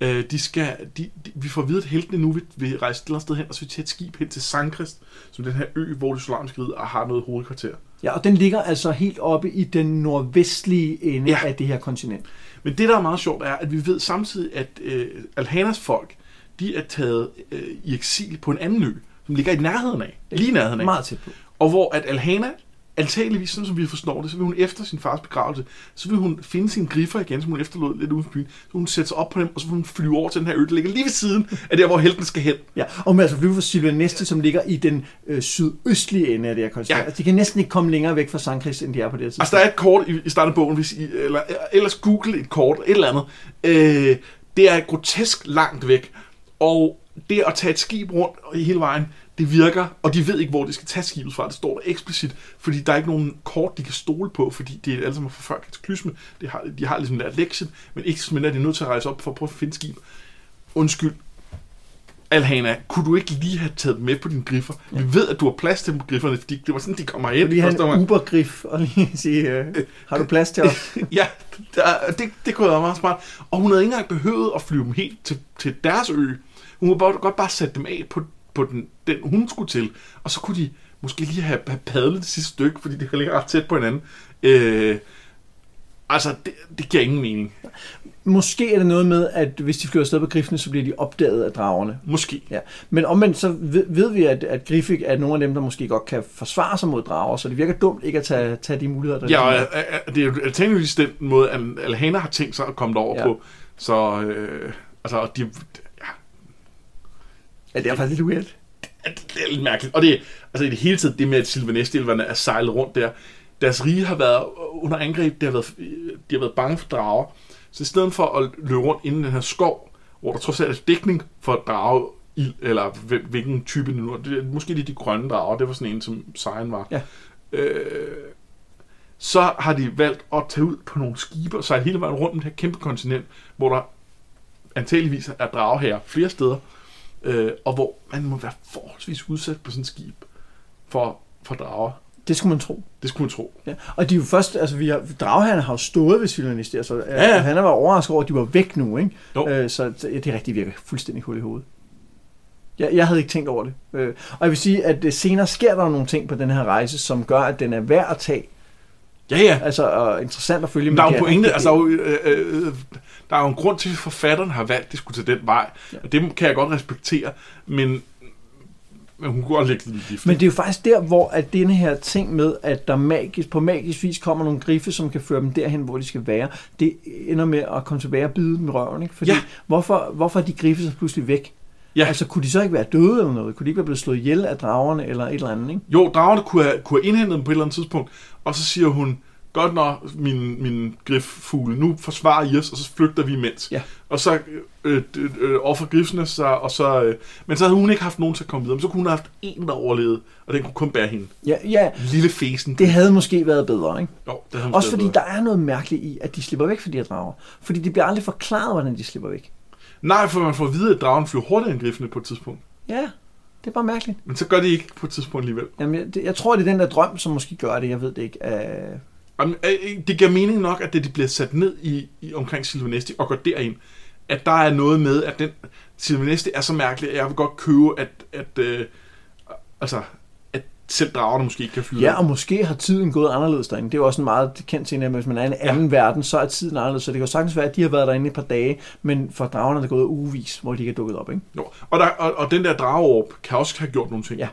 Øh, de skal, de, de, vi får at vide, at heltene nu vil, vil rejse et eller andet sted hen, og så vil vi tage et skib hen til Sankrist, som den her ø, hvor det solarmiske rige og har noget hovedkvarter. Ja, og den ligger altså helt oppe i den nordvestlige ende ja. af det her kontinent. Men det, der er meget sjovt, er, at vi ved samtidig, at øh, Alhanas folk, de er taget øh, i eksil på en anden ø, som ligger i nærheden af. Lige i nærheden af. Meget tæt på. Og hvor at Alhana, antageligvis, sådan som vi forstår det, så vil hun efter sin fars begravelse, så vil hun finde sine griffer igen, som hun efterlod lidt uden for byen. Så vil hun sætte sig op på dem, og så vil hun flyve over til den her ø, der ligger lige ved siden af der, hvor helten skal hen. Ja, og med altså flyve fra Silva Næste, som ligger i den øh, sydøstlige ende af det her. Ja. Ja. Altså, de kan næsten ikke komme længere væk fra Sankt Christ, end de er på det her tidspunkt. Altså, der er et kort i, i starten af bogen, hvis I, eller ellers google et kort, et eller andet. Øh, det er grotesk langt væk, og det at tage et skib rundt i hele vejen, det virker, og de ved ikke, hvor de skal tage skibet fra. Det står der eksplicit, fordi der er ikke nogen kort, de kan stole på, fordi det er alle sammen fra før kataklysme. Det har, de har ligesom lært lektien, men ikke som er de nødt til at rejse op for at prøve at finde skib. Undskyld, Alhana, kunne du ikke lige have taget med på dine griffer? Ja. Vi ved, at du har plads til grifferne, fordi det var sådan, de kommer. Lige have Forstår en mig? Uber-grif og lige sige, øh, har du plads til os? Ja, der, det, det kunne være meget smart. Og hun havde ikke engang behøvet at flyve dem helt til, til deres ø. Hun kunne bare, godt bare sætte dem af på, på den, den, hun skulle til. Og så kunne de måske lige have, have padlet det sidste stykke, fordi det ligger ret tæt på hinanden. Øh, altså, det, det giver ingen mening. Måske er det noget med, at hvis de flyver afsted på griffene, så bliver de opdaget af dragerne. Måske. Ja. Men omvendt så ved, ved vi, at, at Griffik er nogle af dem, der måske godt kan forsvare sig mod drager, så det virker dumt ikke at tage, tage de muligheder, der Ja, og øh, øh, det er jo alternativis den måde, at Alhana har tænkt sig at komme derover. Ja. på. Så, øh, altså, de, ja, det er faktisk lidt weird. at det er lidt mærkeligt. Og det, altså i det hele taget, det med, at Sylvanestilverne er sejlet rundt der, deres rige har været under angreb, det har været, de har været bange for drager. Så i stedet for at løbe rundt inden den her skov, hvor der trods alt er dækning for drage, eller hvil- hvilken type det nu er, det måske det er de grønne drager, det var sådan en, som Sejren var. Ja. Øh, så har de valgt at tage ud på nogle skibe og sejle hele vejen rundt om det her kæmpe kontinent, hvor der antageligvis er drageherrer flere steder, øh, og hvor man må være forholdsvis udsat på sådan et skib for, for drager. Det skulle man tro. Det skulle man tro. Ja. Og de er jo først, altså vi har, dragherrerne har jo stået ved Sylvanis der, så Ja, ja. han var overrasket over, at de var væk nu, ikke? Jo. Øh, så ja, det rigtig virker fuldstændig hul i hovedet. Jeg, jeg havde ikke tænkt over det. Øh, og jeg vil sige, at øh, senere sker der nogle ting på den her rejse, som gør, at den er værd at tage. Ja, ja. Altså, og interessant at følge. Men der er jo pointe, altså, der er jo, øh, øh, der er jo en grund til, at forfatteren har valgt, at det skulle tage den vej. Ja. Ja. Og det kan jeg godt respektere, men, men hun kunne godt lægge lidt gift. Men det er jo faktisk der, hvor at denne her ting med, at der magisk, på magisk vis kommer nogle griffe, som kan føre dem derhen, hvor de skal være, det ender med at komme tilbage og bide dem i røven. Ikke? Fordi Ja. hvorfor, hvorfor er de griffe så pludselig væk? Ja. Altså, kunne de så ikke være døde eller noget? Kunne de ikke være blevet slået ihjel af dragerne eller et eller andet? Ikke? Jo, dragerne kunne have, kunne have indhentet dem på et eller andet tidspunkt, og så siger hun, godt når min, min griffugle, nu forsvarer I os, og så flygter vi imens. Ja. Og så øh, øh, offer grifsene sig, og så, øh, men så havde hun ikke haft nogen til at komme videre, men så kunne hun have haft en, der overlevede, og den kunne kun bære hende. Ja, ja, Lille fesen. det havde måske været bedre, ikke? Jo, det havde Også fordi bedre. der er noget mærkeligt i, at de slipper væk fra de her drager. Fordi det bliver aldrig forklaret, hvordan de slipper væk. Nej, for man får at vide, at dragen flyver hurtigere end grifene på et tidspunkt. Ja, det er bare mærkeligt. Men så gør de ikke på et tidspunkt alligevel. Jamen, jeg, det, jeg tror, det er den der drøm, som måske gør det. Jeg ved det ikke. Uh, Jamen, øh, Det giver mening nok, at det de bliver sat ned i, i omkring Silvanesti og går derind, at der er noget med, at den Silvanesti er så mærkelig, at jeg vil godt købe, at, at, øh, altså, selv dragerne måske ikke kan flyve. ja, og måske har tiden gået anderledes derinde. Det er jo også en meget kendt ting, at hvis man er i en anden ja. verden, så er tiden anderledes. Så det kan jo sagtens være, at de har været derinde et par dage, men for dragerne er det gået ugevis, hvor de ikke er dukket op. Ikke? Jo. Og, der, og, og den der drageorb kan også have gjort nogle ting. Ja.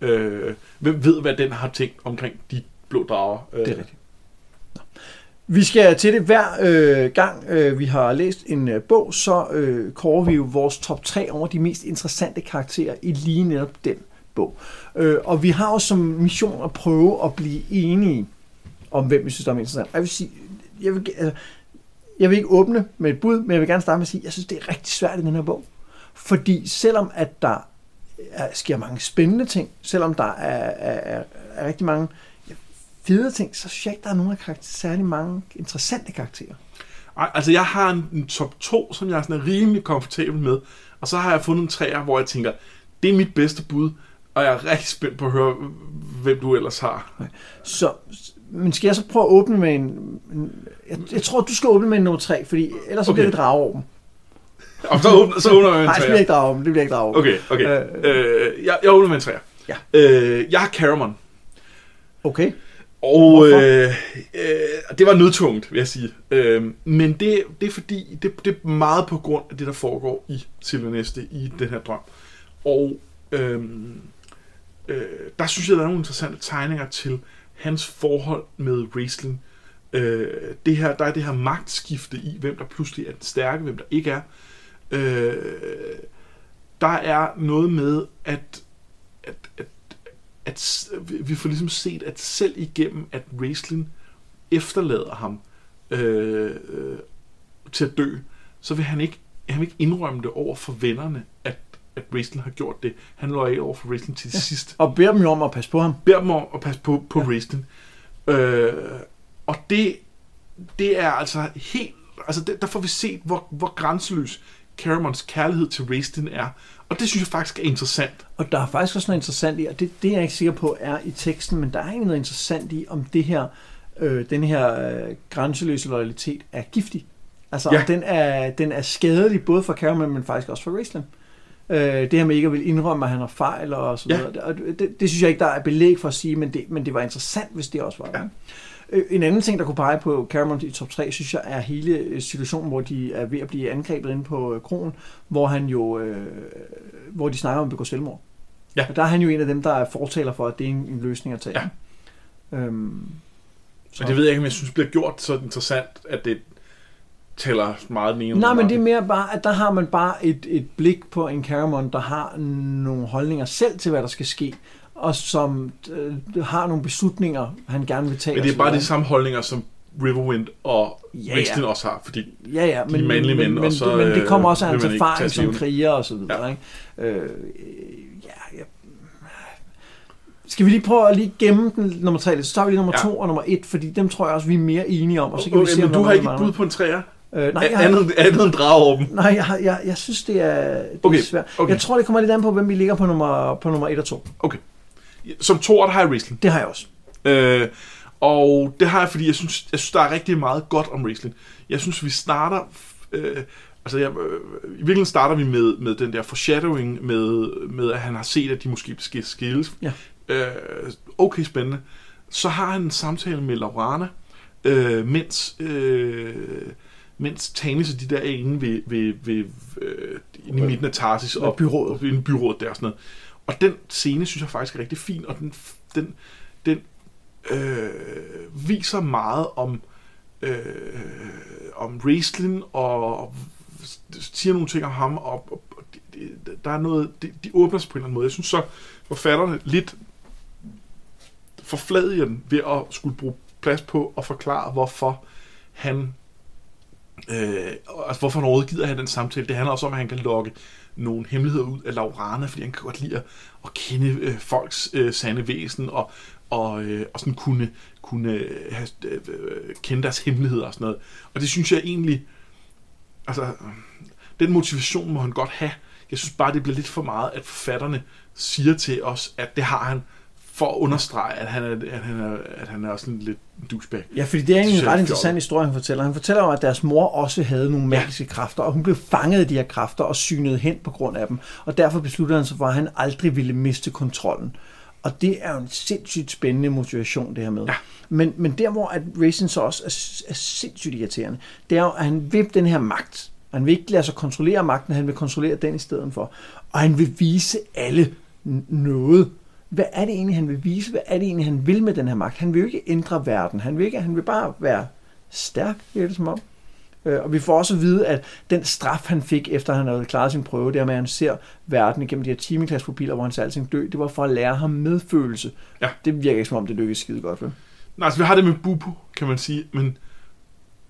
Øh, hvem ved, hvad den har tænkt omkring de blå drager? Øh, Det er rigtigt. Nå. Vi skal til det hver øh, gang, øh, vi har læst en øh, bog, så øh, kårer vi jo vores top 3 over de mest interessante karakterer i lige netop den bog. Øh, og vi har jo som mission at prøve at blive enige om, hvem vi synes, der er mest interessant. Jeg vil sige, jeg vil, altså, jeg vil ikke åbne med et bud, men jeg vil gerne starte med at sige, at jeg synes, det er rigtig svært i den her bog. Fordi selvom at der er, sker mange spændende ting, selvom der er, er, er, er rigtig mange fede ting, så synes jeg ikke, der er nogen af karakter, særlig mange interessante karakterer. Ej, altså, jeg har en, en top 2, som jeg er sådan rimelig komfortabel med. Og så har jeg fundet en træer, hvor jeg tænker, det er mit bedste bud. Og jeg er rigtig spændt på at høre, hvem du ellers har. Så, men skal jeg så prøve at åbne med en... jeg, jeg tror, du skal åbne med en nummer 3, fordi ellers så Okay. bliver det drageorben. Og så åbner, så åbner jeg en Nej, det bliver ikke drageorben. Det bliver ikke drageorben. Okay, okay. Øh. Øh, jeg, jeg åbner med en træer. Ja. Øh, jeg har Caramon. Okay. Og øh, øh, det var nødtungt, vil jeg sige. Øh, men det, det er fordi, det, det er meget på grund af det, der foregår i Silvaneste i den her drøm. Og øh, øh, der synes jeg, der er nogle interessante tegninger til hans forhold med wrestling. Øh, det her, der er det her magtskifte i, hvem der pludselig er den stærke, hvem der ikke er. Øh, der er noget med, at, at, at at vi- får ligesom set, at selv igennem, at wrestling efterlader ham øh, øh, til at dø, så vil han ikke, han vil ikke indrømme det over for vennerne, at, at Raistlin har gjort det. Han lå af over for Raistlin til ja. sidst. Og beder dem jo om at passe på ham. Beder dem om at passe på, på ja. Raistlin. Øh, og det, det er altså helt... Altså, det, der får vi set, hvor, hvor grænseløs Caramons kærlighed til Raistlin er. Og det synes jeg faktisk er interessant. Og der er faktisk også noget interessant i, og det, det er jeg ikke sikker på er i teksten, men der er egentlig noget interessant i, om det her, øh, den her øh, grænseløse loyalitet er giftig. Altså, Ja. den, er, den er skadelig både for Cameron, men faktisk også for Raistlin. Øh, det her med ikke at vil indrømme, at han har fejl og så Ja. videre. Og det, det, synes jeg ikke, der er belæg for at sige, men det, men det var interessant, hvis det også var Ja. det. Øh, En anden ting, der kunne pege på Cameron i top 3, synes jeg, er hele øh, situationen, hvor de er ved at blive angrebet inde på øh, kronen, hvor han jo, øh, hvor de snakker om at begå selvmord. Ja. Og der er han jo en af dem, der er fortaler for, at det er en, en løsning at tage. Ja. Øhm, så. Men det ved jeg ikke, om jeg synes bliver gjort så interessant, at det tæller meget den ene Nej, men det er mere bare, at der har man bare et, et blik på en Caramon, der har nogle holdninger selv til, hvad der skal ske, og som øh, har nogle beslutninger, han gerne vil tage. Men det er bare de samme holdninger, som Riverwind og Ja, ja, ja. Også har, fordi Ja, ja, De men, er mandlige men, mænd, men, og så, men det øh, kommer også af hans erfaring som kriger og så videre. Ja. Ikke? Øh, ja, ja. Skal vi lige prøve at lige gemme den nummer tre lidt? Så tager vi lige nummer Ja. to og nummer et, fordi dem tror jeg også, vi er mere enige om. Og så kan vi okay, se, om men du har ikke et bud på en træer? Øh, nej, jeg, har, andet, andet end drageåben. nej jeg, har, jeg, jeg synes, det er, det er Okay, svært. okay. Jeg tror, det kommer lidt an på, hvem vi ligger på nummer, på nummer et og to. Okay. Som to der har jeg Raistlin. Det har jeg også. Øh, og det har jeg, fordi jeg synes, jeg synes, der er rigtig meget godt om Raistlin. Jeg synes, vi starter... Øh, altså, jeg, øh, i virkeligheden starter vi med, med den der foreshadowing, med, med at han har set, at de måske skal skilles. Ja. Øh, okay, spændende. Så har han en samtale med Laurana, øh, mens, øh, mens Tanis og de der er inde ved, ved, ved øh, inde i midten af Tarsis Ved byrådet. og inde i byrådet der og sådan noget. Og den scene synes jeg faktisk er rigtig fin, og den, den, den øh, viser meget om øh, om Raistlin og, og siger nogle ting om ham, og, og, og der er noget, de, de åbner sig på en eller anden måde. Jeg synes så, forfatterne lidt forfladiger den ved at skulle bruge plads på at forklare, hvorfor han øh, altså hvorfor han overhovedet gider have den samtale. Det handler også om, at han kan lokke nogle hemmeligheder ud af Laurana, fordi han kan godt lide at, at kende øh, folks øh, sande væsen, og, og, øh, og sådan kunne, kunne øh, have, øh, kende deres hemmeligheder og sådan noget. Og det synes jeg egentlig, altså, den motivation må han godt have. Jeg synes bare, det bliver lidt for meget, at forfatterne siger til os, at det har han, for at understrege, at han er, at han er, at han er også en lidt douchebag. Ja, fordi det er egentlig en ret interessant historie, han fortæller. Han fortæller om, at deres mor også havde nogle magiske ja. kræfter, og hun blev fanget af de her kræfter og synet hen på grund af dem. Og derfor besluttede han sig for, at han aldrig ville miste kontrollen. Og det er jo en sindssygt spændende motivation, det her med. Ja. Men, men der, hvor at Racing så også er, er sindssygt irriterende, det er jo, at han vil den her magt. Han vil ikke lade sig kontrollere magten, han vil kontrollere den i stedet for. Og han vil vise alle noget. Hvad er det egentlig, han vil vise? Hvad er det egentlig, han vil med den her magt? Han vil jo ikke ændre verden. Han vil, ikke, han vil bare være stærk, virker det som om. Øh, Og vi får også at vide, at den straf, han fik, efter han havde klaret sin prøve, det er med, at han ser verden igennem de her timeklasspupiller, hvor han ser alting dø, det var for at lære ham medfølelse. Ja. Det virker ikke som om, det lykkedes skide godt for. Nej, altså vi har det med Bubu, kan man sige, men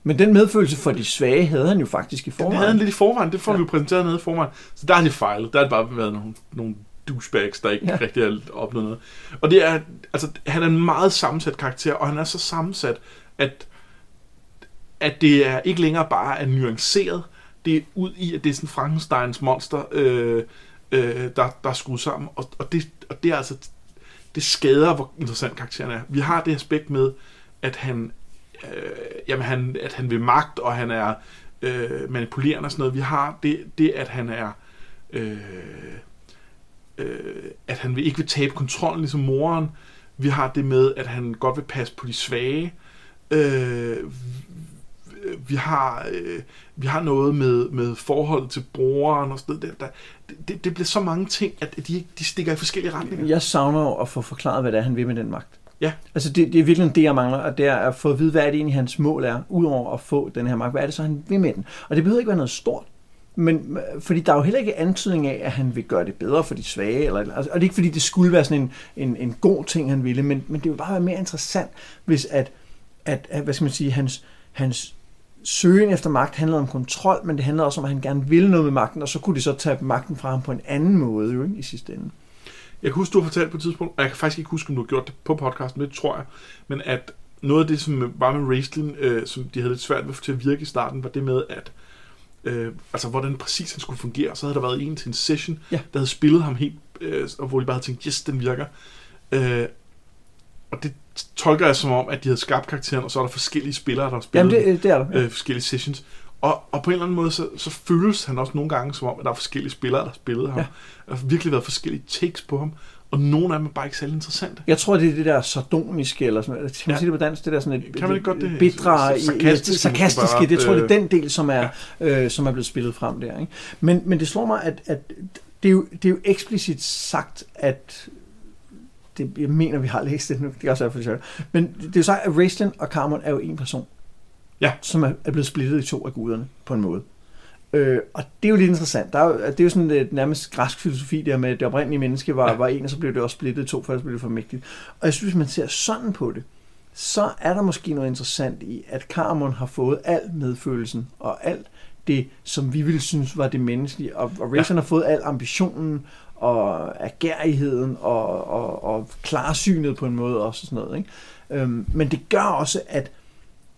Men den medfølelse for de svage havde han jo faktisk i det forvejen. havde han lidt i forvejen. Det får ja. vi jo præsenteret nede i forvejen. Så der har de fejlet. Der har det bare været nogle, nogle douchebags, der ikke Ja. rigtig har opnået noget. Og det er, altså, han er en meget sammensat karakter, og han er så sammensat, at, at det er ikke længere bare er nuanceret. Det er ud i, at det er sådan Frankensteins monster, øh, øh, der, der er skruet sammen. Og, og, det, og det er altså, det skader, hvor interessant karakteren er. Vi har det aspekt med, at han, øh, jamen han, at han vil magt, og han er øh, manipulerende og sådan noget. Vi har det, det at han er, øh, øh, at han vil, ikke vil tabe kontrollen ligesom moren. Vi har det med, at han godt vil passe på de svage. Øh, vi har, øh, vi har noget med, med forholdet til brugeren og sådan noget. Der, det, det bliver så mange ting, at de, de stikker i forskellige retninger. Jeg savner jo at få forklaret, hvad det er, han vil med den magt. Ja. Altså det, det er virkelig det, jeg mangler, og det er at få at vide, hvad det egentlig, hans mål er, udover at få den her magt. Hvad er det så, han vil med den? Og det behøver ikke være noget stort. Men, fordi der er jo heller ikke antydning af, at han vil gøre det bedre for de svage. Eller, altså, og det er ikke fordi, det skulle være sådan en, en, en god ting, han ville, men, men det vil bare være mere interessant, hvis at, at, at hvad skal man sige, hans, hans søgen efter magt handlede om kontrol, men det handlede også om, at han gerne ville noget med magten, og så kunne de så tage magten fra ham på en anden måde jo, ikke, i sidste ende. Jeg kan huske, du har fortalt på et tidspunkt, og jeg kan faktisk ikke huske, om du har gjort det på podcasten, det tror jeg, men at noget af det, som var med wrestling, øh, som de havde lidt svært ved at få til at virke i starten, var det med, at øh, altså hvordan præcis han skulle fungere. Så havde der været en til en session, Ja. der havde spillet ham helt, øh, og hvor de bare havde tænkt, yes, den virker. Øh, og det tolker jeg som om, at de havde skabt karakteren, og så er der forskellige spillere, der har spillet Jamen, det, det er der. øh, forskellige sessions. Og, og på en eller anden måde, så, så føles han også nogle gange som om, at der er forskellige spillere, der har spillet ham. Ja. Der har virkelig været forskellige takes på ham, og nogle af dem er bare ikke særlig interessante. Jeg tror, det er det der sardoniske, eller sådan, kan man Ja. sige det på dansk, det der sådan et, Kan man godt det? bitre, Sarkastiske sarkastiske, sarkastiske bare, det tror jeg, det er øh, den del, som er, øh, som er blevet spillet frem der. Ikke? Men, men det slår mig, at, at det, er jo, det er jo eksplicit sagt, at det, jeg mener, vi har læst det nu, det er også derfor, det Men det er jo sagt, at Raistlin og Carmon er jo en person, Ja. som er, er blevet splittet i to af guderne, på en måde. Øh, og det er jo lidt interessant. Der er jo, det er jo sådan et nærmest græsk filosofi der med, at det oprindelige menneske var, ja. Var en, og så blev det også splittet i to, for ellers blev det for mægtigt. Og jeg synes, hvis man ser sådan på det, så er der måske noget interessant i, at Carmon har fået al medfølelsen og alt det, som vi ville synes var det menneskelige, og, og Rayson ja. har fået al ambitionen og agerigheden og, og, og klarsynet på en måde også og sådan noget. Ikke? Øhm, men det gør også, at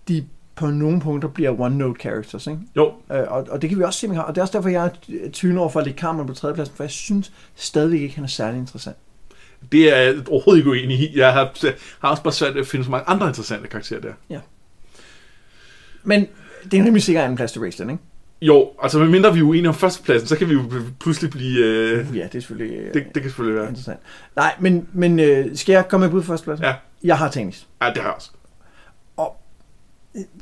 de på nogle punkter bliver one-note characters. Ikke? Jo, Øh, og, og det kan vi også se, han har. Og det er også derfor, jeg er tvivl over for at lægge Carmon på tredjepladsen, for jeg synes stadigvæk ikke, han er særlig interessant. det er jeg overhovedet ikke uenig i. Jeg har, har også bare svært at finde så mange andre interessante karakterer der. Men det er nemlig sikkert anden plads til Raceland, ikke? Jo, altså medmindre vi er uenige om førstepladsen, så kan vi jo pludselig blive... Øh, Ja, det er selvfølgelig øh, det, det kan selvfølgelig være. interessant. Nej, men, men øh, skal jeg komme med bud på førstepladsen? Ja. Jeg har tennis. Ja, det har jeg også.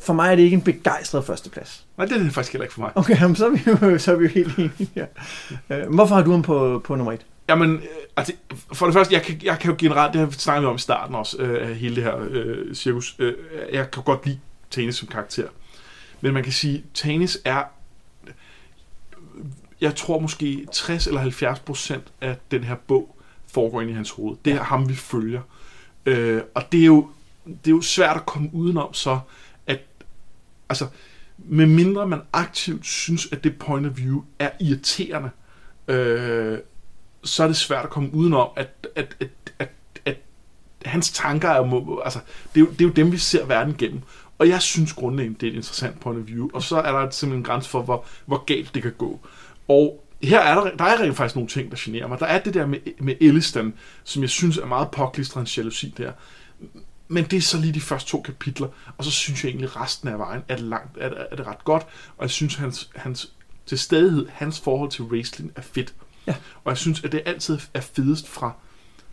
For mig er det ikke en begejstret førsteplads. Nej, det er det faktisk heller ikke for mig. Okay, jamen, så, er vi jo, så er vi jo helt enige her. Øh, hvorfor har du ham på, på nummer et? Jamen, øh, altså, for det første, jeg kan, jeg kan jo generelt, det har vi snakket om i starten også, øh, hele det her øh, cirkus, øh, jeg kan godt lide Tanis som karakter. Men man kan sige, Tanis er, jeg tror måske 60 eller 70 procent af den her bog foregår ind i hans hoved. Det er ham, vi følger. Øh, og det er jo det er jo svært at komme udenom så, at altså, med mindre man aktivt synes, at det point of view er irriterende, øh, så er det svært at komme udenom, at, at, at, at, at hans tanker er jo, altså, det er jo, det er jo dem, vi ser verden gennem. Og jeg synes grundlæggende, det er et interessant point of view, og så er der simpelthen en grænse for, hvor, hvor galt det kan gå. Og her er der, der er rent faktisk nogle ting, der generer mig. Der er det der med, med Elliston, som jeg synes er meget påklistret jalousi der. Men det er så lige de første to kapitler, og så synes jeg egentlig, at resten af vejen er det, langt, er, det, er det ret godt, og jeg synes, hans, hans til stadighed, hans forhold til wrestling er fedt. Ja. Og jeg synes, at det altid er fedest fra,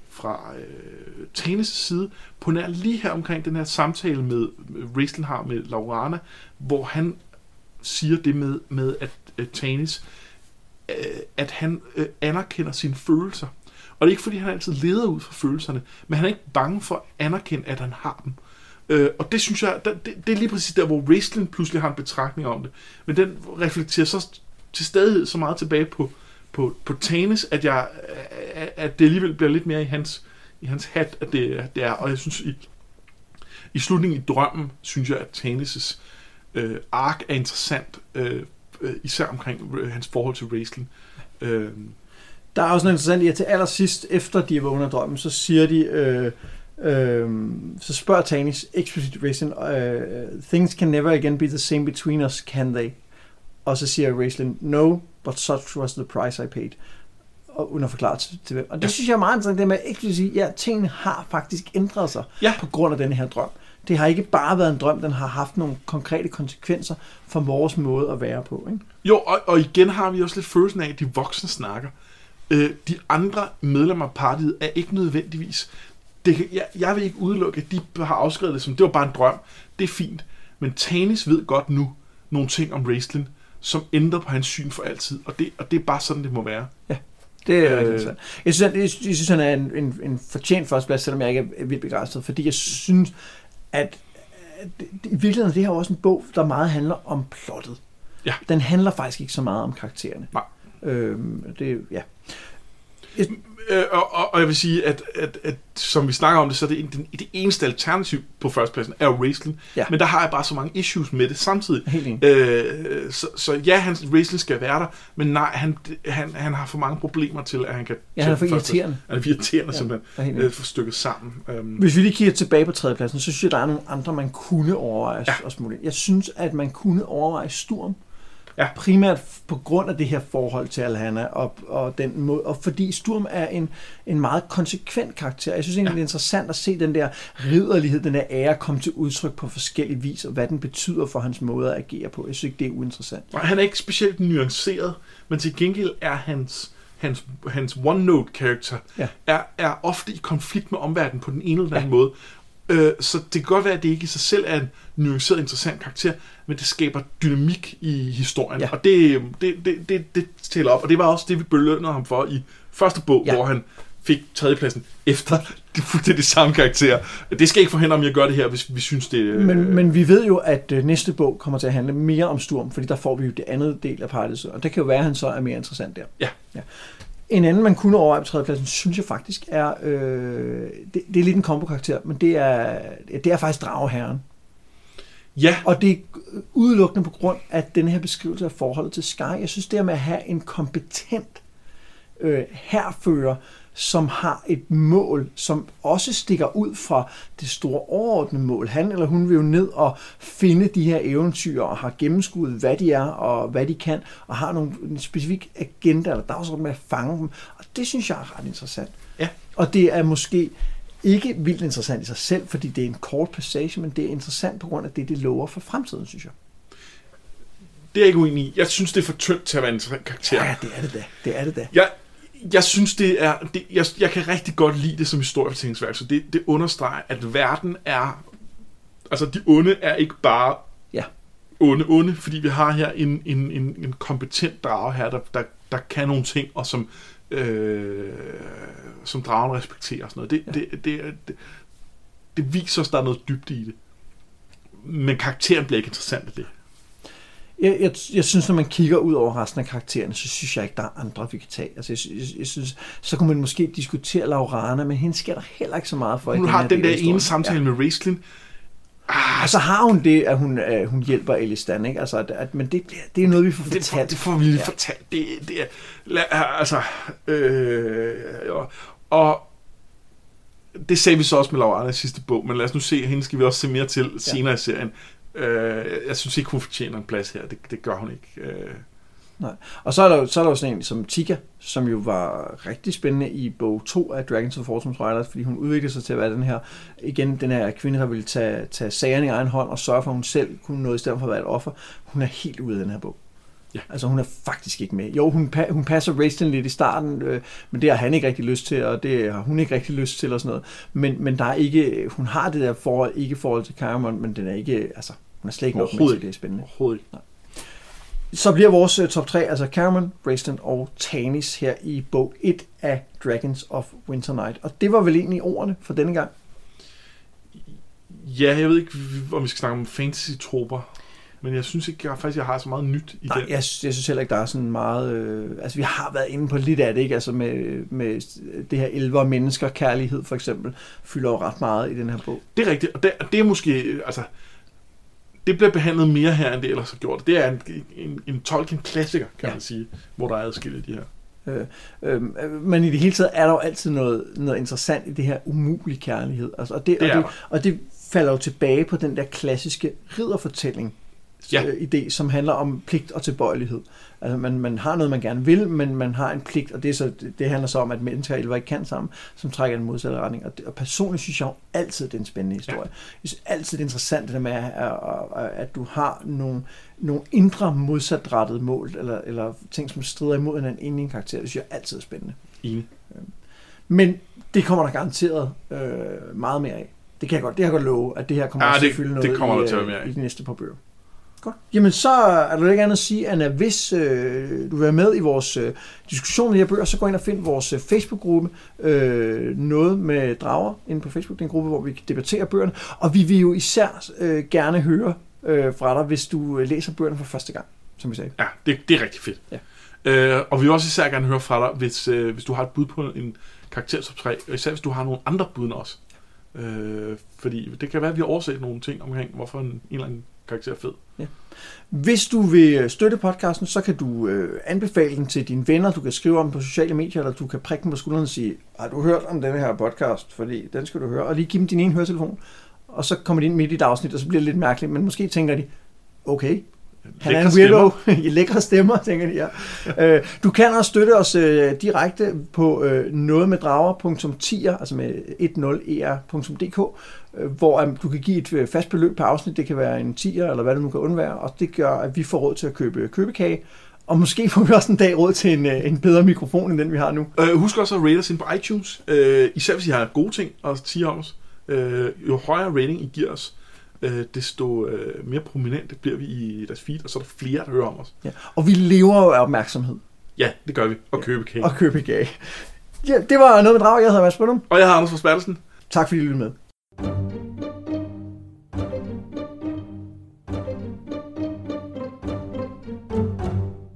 fra øh, Tanes side, på nær lige her omkring den her samtale med wrestling har med Laurana, hvor han siger det med, med at øh, Tanis, øh, at han øh, anerkender sine følelser. Og det er ikke, fordi han altid leder ud fra følelserne, men han er ikke bange for at anerkende, at han har dem. Øh, og det synes jeg, det, det er lige præcis der, hvor wrestling pludselig har en betragtning om det. Men den reflekterer så til stadighed så meget tilbage på, på, på Tanis, at, jeg, at det alligevel bliver lidt mere i hans, i hans hat, at det, det er. Og jeg synes, i, i slutningen i drømmen, synes jeg, at Tanis' øh, ark er interessant, øh, øh især omkring øh, hans forhold til wrestling. Øh, der er også noget interessant i, at til allersidst, efter de er vågnet drømmen, så siger de, øh, øh, så spørger Tanis explicit wrestling, øh, things can never again be the same between us, can they? Og så siger wrestling, no, but such was the price I paid. Og uden at forklare til, til hvem. Og det Ja. synes jeg er meget interessant, det med sige, ja, tingene har faktisk ændret sig Ja. på grund af den her drøm. Det har ikke bare været en drøm, den har haft nogle konkrete konsekvenser for vores måde at være på. Ikke? Jo, og, og igen har vi også lidt følelsen af, at de voksne snakker. Øh, de andre medlemmer af partiet er ikke nødvendigvis... Det kan, jeg, jeg vil ikke udelukke, at de har afskrevet det som, det var bare en drøm. Det er fint. Men Tanis ved godt nu nogle ting om wrestling, som ændrer på hans syn for altid. Og det, og det er bare sådan, det må være. Det er Øh. Jeg synes, jeg, jeg synes, han er en, en, en fortjent førsteplads, selvom jeg ikke er vildt begejstret, fordi jeg synes, at, at i virkeligheden er det her også en bog, der meget handler om plottet. Ja. Den handler faktisk ikke så meget om karaktererne. Nej. Øhm, det, ja. Øh, og, og, og jeg vil sige, at, at, at som vi snakker om det, så er det, en- den, det eneste alternativ på førstepladsen er wrestling. Ja. Men der har jeg bare så mange issues med det samtidig. Helt. Øh, så, så ja, hans wrestling skal være der, men nej, han, han, han har for mange problemer til, at han kan... Ja, han er for irriterende. Han er for irriterende, Ja, simpelthen. jeg. Øh, for stykket sammen. Øhm, Hvis vi lige kigger tilbage på tredjepladsen, så synes jeg, der er nogle andre, man kunne overveje Ja. at smule ind. Jeg synes, at man kunne overveje Sturm. Ja. Primært på grund af det her forhold til Alhanna, og, og, den måde, og fordi Sturm er en, en meget konsekvent karakter. Jeg synes egentlig, Ja. det er interessant at se den der ridderlighed, den der ære komme til udtryk på forskellige vis, og hvad den betyder for hans måde at agere på. Jeg synes ikke, det er uinteressant. og han er ikke specielt nuanceret, men til gengæld er hans, hans, hans one-note-karakter Ja. er, er ofte i konflikt med omverdenen på den ene eller den anden Ja. måde. Øh, så det kan godt være, at det ikke i sig selv er en nuanceret, interessant karakter, men det skaber dynamik i historien. Ja. Og det, det, det, det, det tæller op. Og det var også det, vi belønnede ham for i første bog, Ja. hvor han fik tredjepladsen efter de fuldstændig samme karakter. Det skal ikke forhindre om, at gøre det her, hvis vi synes, det øh, Men, men vi ved jo, at øh, næste bog kommer til at handle mere om Sturm, fordi der får vi jo det andet del af partiet, og det kan jo være, at han så er mere interessant der. Ja. ja. En anden, man kunne overveje på tredjepladsen, synes jeg faktisk er, øh, det, det er lidt en kombo-karakter, men det er, det er faktisk Drageherren. Ja, Og det er udelukkende på grund af den her beskrivelse af forholdet til Sky. Jeg synes, det her med at have en kompetent øh, herfører, som har et mål, som også stikker ud fra det store overordnede mål. Han eller hun vil jo ned og finde de her eventyr og har gennemskuddet, hvad de er og hvad de kan, og har nogle en specifik agenda eller dagsorden med at fange dem. Og det synes jeg er ret interessant. Ja. Og det er måske ikke vildt interessant i sig selv, fordi det er en kort passage, men det er interessant på grund af det, det lover for fremtiden, synes jeg. det er jeg ikke uenig i. Jeg synes, det er for tyndt til at være en karakter. Ja, det er det da. Det er det da. Jeg, jeg synes, det er... Det, jeg, jeg kan rigtig godt lide det som historiefortællingsværk, så det, det understreger, at verden er... Altså, de onde er ikke bare Ja. onde, onde, fordi vi har her en, en, en, en kompetent drage her, der, der, der kan nogle ting, og som, øh, som dragen respekterer og sådan noget. Det, Ja. det, det, det, det viser os, at der er noget dybde i det. Men karakteren bliver ikke interessant af det. Jeg, jeg, jeg synes, når man kigger ud over resten af karaktererne, så synes jeg ikke, der er andre, vi kan tage. Altså, jeg, jeg, jeg synes, så kunne man måske diskutere Laurana, men hende sker der heller ikke så meget for. Hun den har den af der ene samtale Ja. med Raistlin. Og så har hun det, at hun, at hun hjælper Elistan, ikke? Altså, at, at, men det, bliver, det er noget, vi får Det, fortalt. det får vi lige Ja. fortalt. Det, det er, la- altså, øh, og, og det sagde vi så også med Laura i sidste bog, men lad os nu se, hende skal vi også se mere til senere i serien. Øh, jeg synes ikke, hun fortjener en plads her. Det, det gør hun ikke. Øh, Nej. Og så er, der, jo- så er der jo sådan en som Tika, som jo var rigtig spændende i bog 2 af Dragons of Fortune Riders, fordi hun udviklede sig til at være den her, igen, den her kvinde, der ville tage, tage sagerne i egen hånd og sørge for, at hun selv kunne noget i stedet for at være et offer. Hun er helt ude af den her bog. Ja. Altså hun er faktisk ikke med. Jo, hun, pa- hun passer Raistin lidt i starten, øh, men det har han ikke rigtig lyst til, og det har hun ikke rigtig lyst til og sådan noget. Men, men der er ikke, hun har det der forhold, ikke forhold til Caramon, men den er ikke, altså, hun er slet ikke nok med til, det er spændende. overhovedet ikke. Så bliver vores uh, top 3, altså Cameron, Raistlin og Tanis her i bog 1 af Dragons of Winter Night. Og det var vel egentlig ordene for denne gang. Ja, jeg ved ikke, om vi skal snakke om fantasy-troper, men jeg synes ikke, jeg faktisk jeg har så meget nyt i Nej, den. jeg, jeg synes heller ikke, der er sådan meget... Øh, altså, vi har været inde på lidt af det, ikke? Altså med, med det her elver mennesker, kærlighed for eksempel, fylder jo ret meget i den her bog. Det er rigtigt, og det, det er måske, altså, det bliver behandlet mere her, end det ellers har gjort. Det er en, en, en Tolkien-klassiker, kan Ja. man sige, hvor der er adskillet de her. Øh, øh, men i det hele taget er der jo altid noget, noget interessant i det her umulige kærlighed. Altså, og, det, Det og, det, og det falder jo tilbage på den der klassiske ridderfortælling, Ja. øh, idé, som handler om pligt og tilbøjelighed. Altså man, man har noget, man gerne vil, men man har en pligt, og det, er så, det handler så om, at mennesker og elver ikke kan sammen, som trækker den modsatte retning. Og, det, og personligt synes jeg jo altid, det er en spændende historie. Ja. Jeg synes altid, det er interessant, det der med, at, at, at du har nogle, nogle indre modsatrettede mål, eller, eller ting, som strider imod hinanden inde i en karakter. Det synes jeg altid er spændende. Enig. Men det kommer der garanteret øh, meget mere af. Det kan jeg godt, det kan jeg godt love, at det her kommer Ja, til det- at fylde det noget kommer i, der til at øh, være mere af. i de næste par bøger. Godt. Jamen så er der ikke andet at sige, end at hvis øh, du vil være med i vores øh, diskussion af de her bøger, så gå ind og find vores øh, Facebook-gruppe, øh, noget med drager, inde på Facebook. Det er en gruppe, hvor vi debatterer bøgerne. Og vi vil jo især øh, gerne høre øh, fra dig, hvis du øh, læser bøgerne for første gang, som vi sagde. Ja, det, det er rigtig fedt. Ja. Øh, og vi vil også især gerne høre fra dig, hvis, øh, hvis du har et bud på en karakter top 3, og især hvis du har nogle andre bud end os. Øh, fordi det kan være, at vi har overset nogle ting omkring, hvorfor en, en eller anden karakter er fed. Hvis du vil støtte podcasten, så kan du øh, anbefale den til dine venner. Du kan skrive om den på sociale medier, eller du kan prikke dem på skulderen og sige, har du hørt om denne her podcast? Fordi den skal du høre. Og lige give dem din ene høretelefon. Og så kommer de ind midt i et afsnit, og så bliver det lidt mærkeligt. Men måske tænker de, okay, han er en weirdo. I lækre stemmer, tænker de, ja. øh, du kan også støtte os øh, direkte på øh, nogetmeddrager.10, altså med 10er.dk, øh, hvor øh, du kan give et øh, fast beløb per afsnit. Det kan være en 10'er, eller hvad det nu kan undvære. Og det gør, at vi får råd til at købe købekage. Og måske får vi også en dag råd til en, øh, en bedre mikrofon, end den vi har nu. Øh, husk også at rate os ind på iTunes, øh, især hvis I har gode ting at sige om os. Øh, jo højere rating I giver os, øh, desto øh, mere prominente bliver vi i deres feed, og så er der flere, der hører om os. Ja. Og vi lever jo af opmærksomhed Ja, det gør vi. Og købe kage. og købekage. Ja, det var noget med drag. Jeg hedder Mads Brøndum. Og jeg har Anders fra Spertelsen. Tak fordi I lyttede med. Música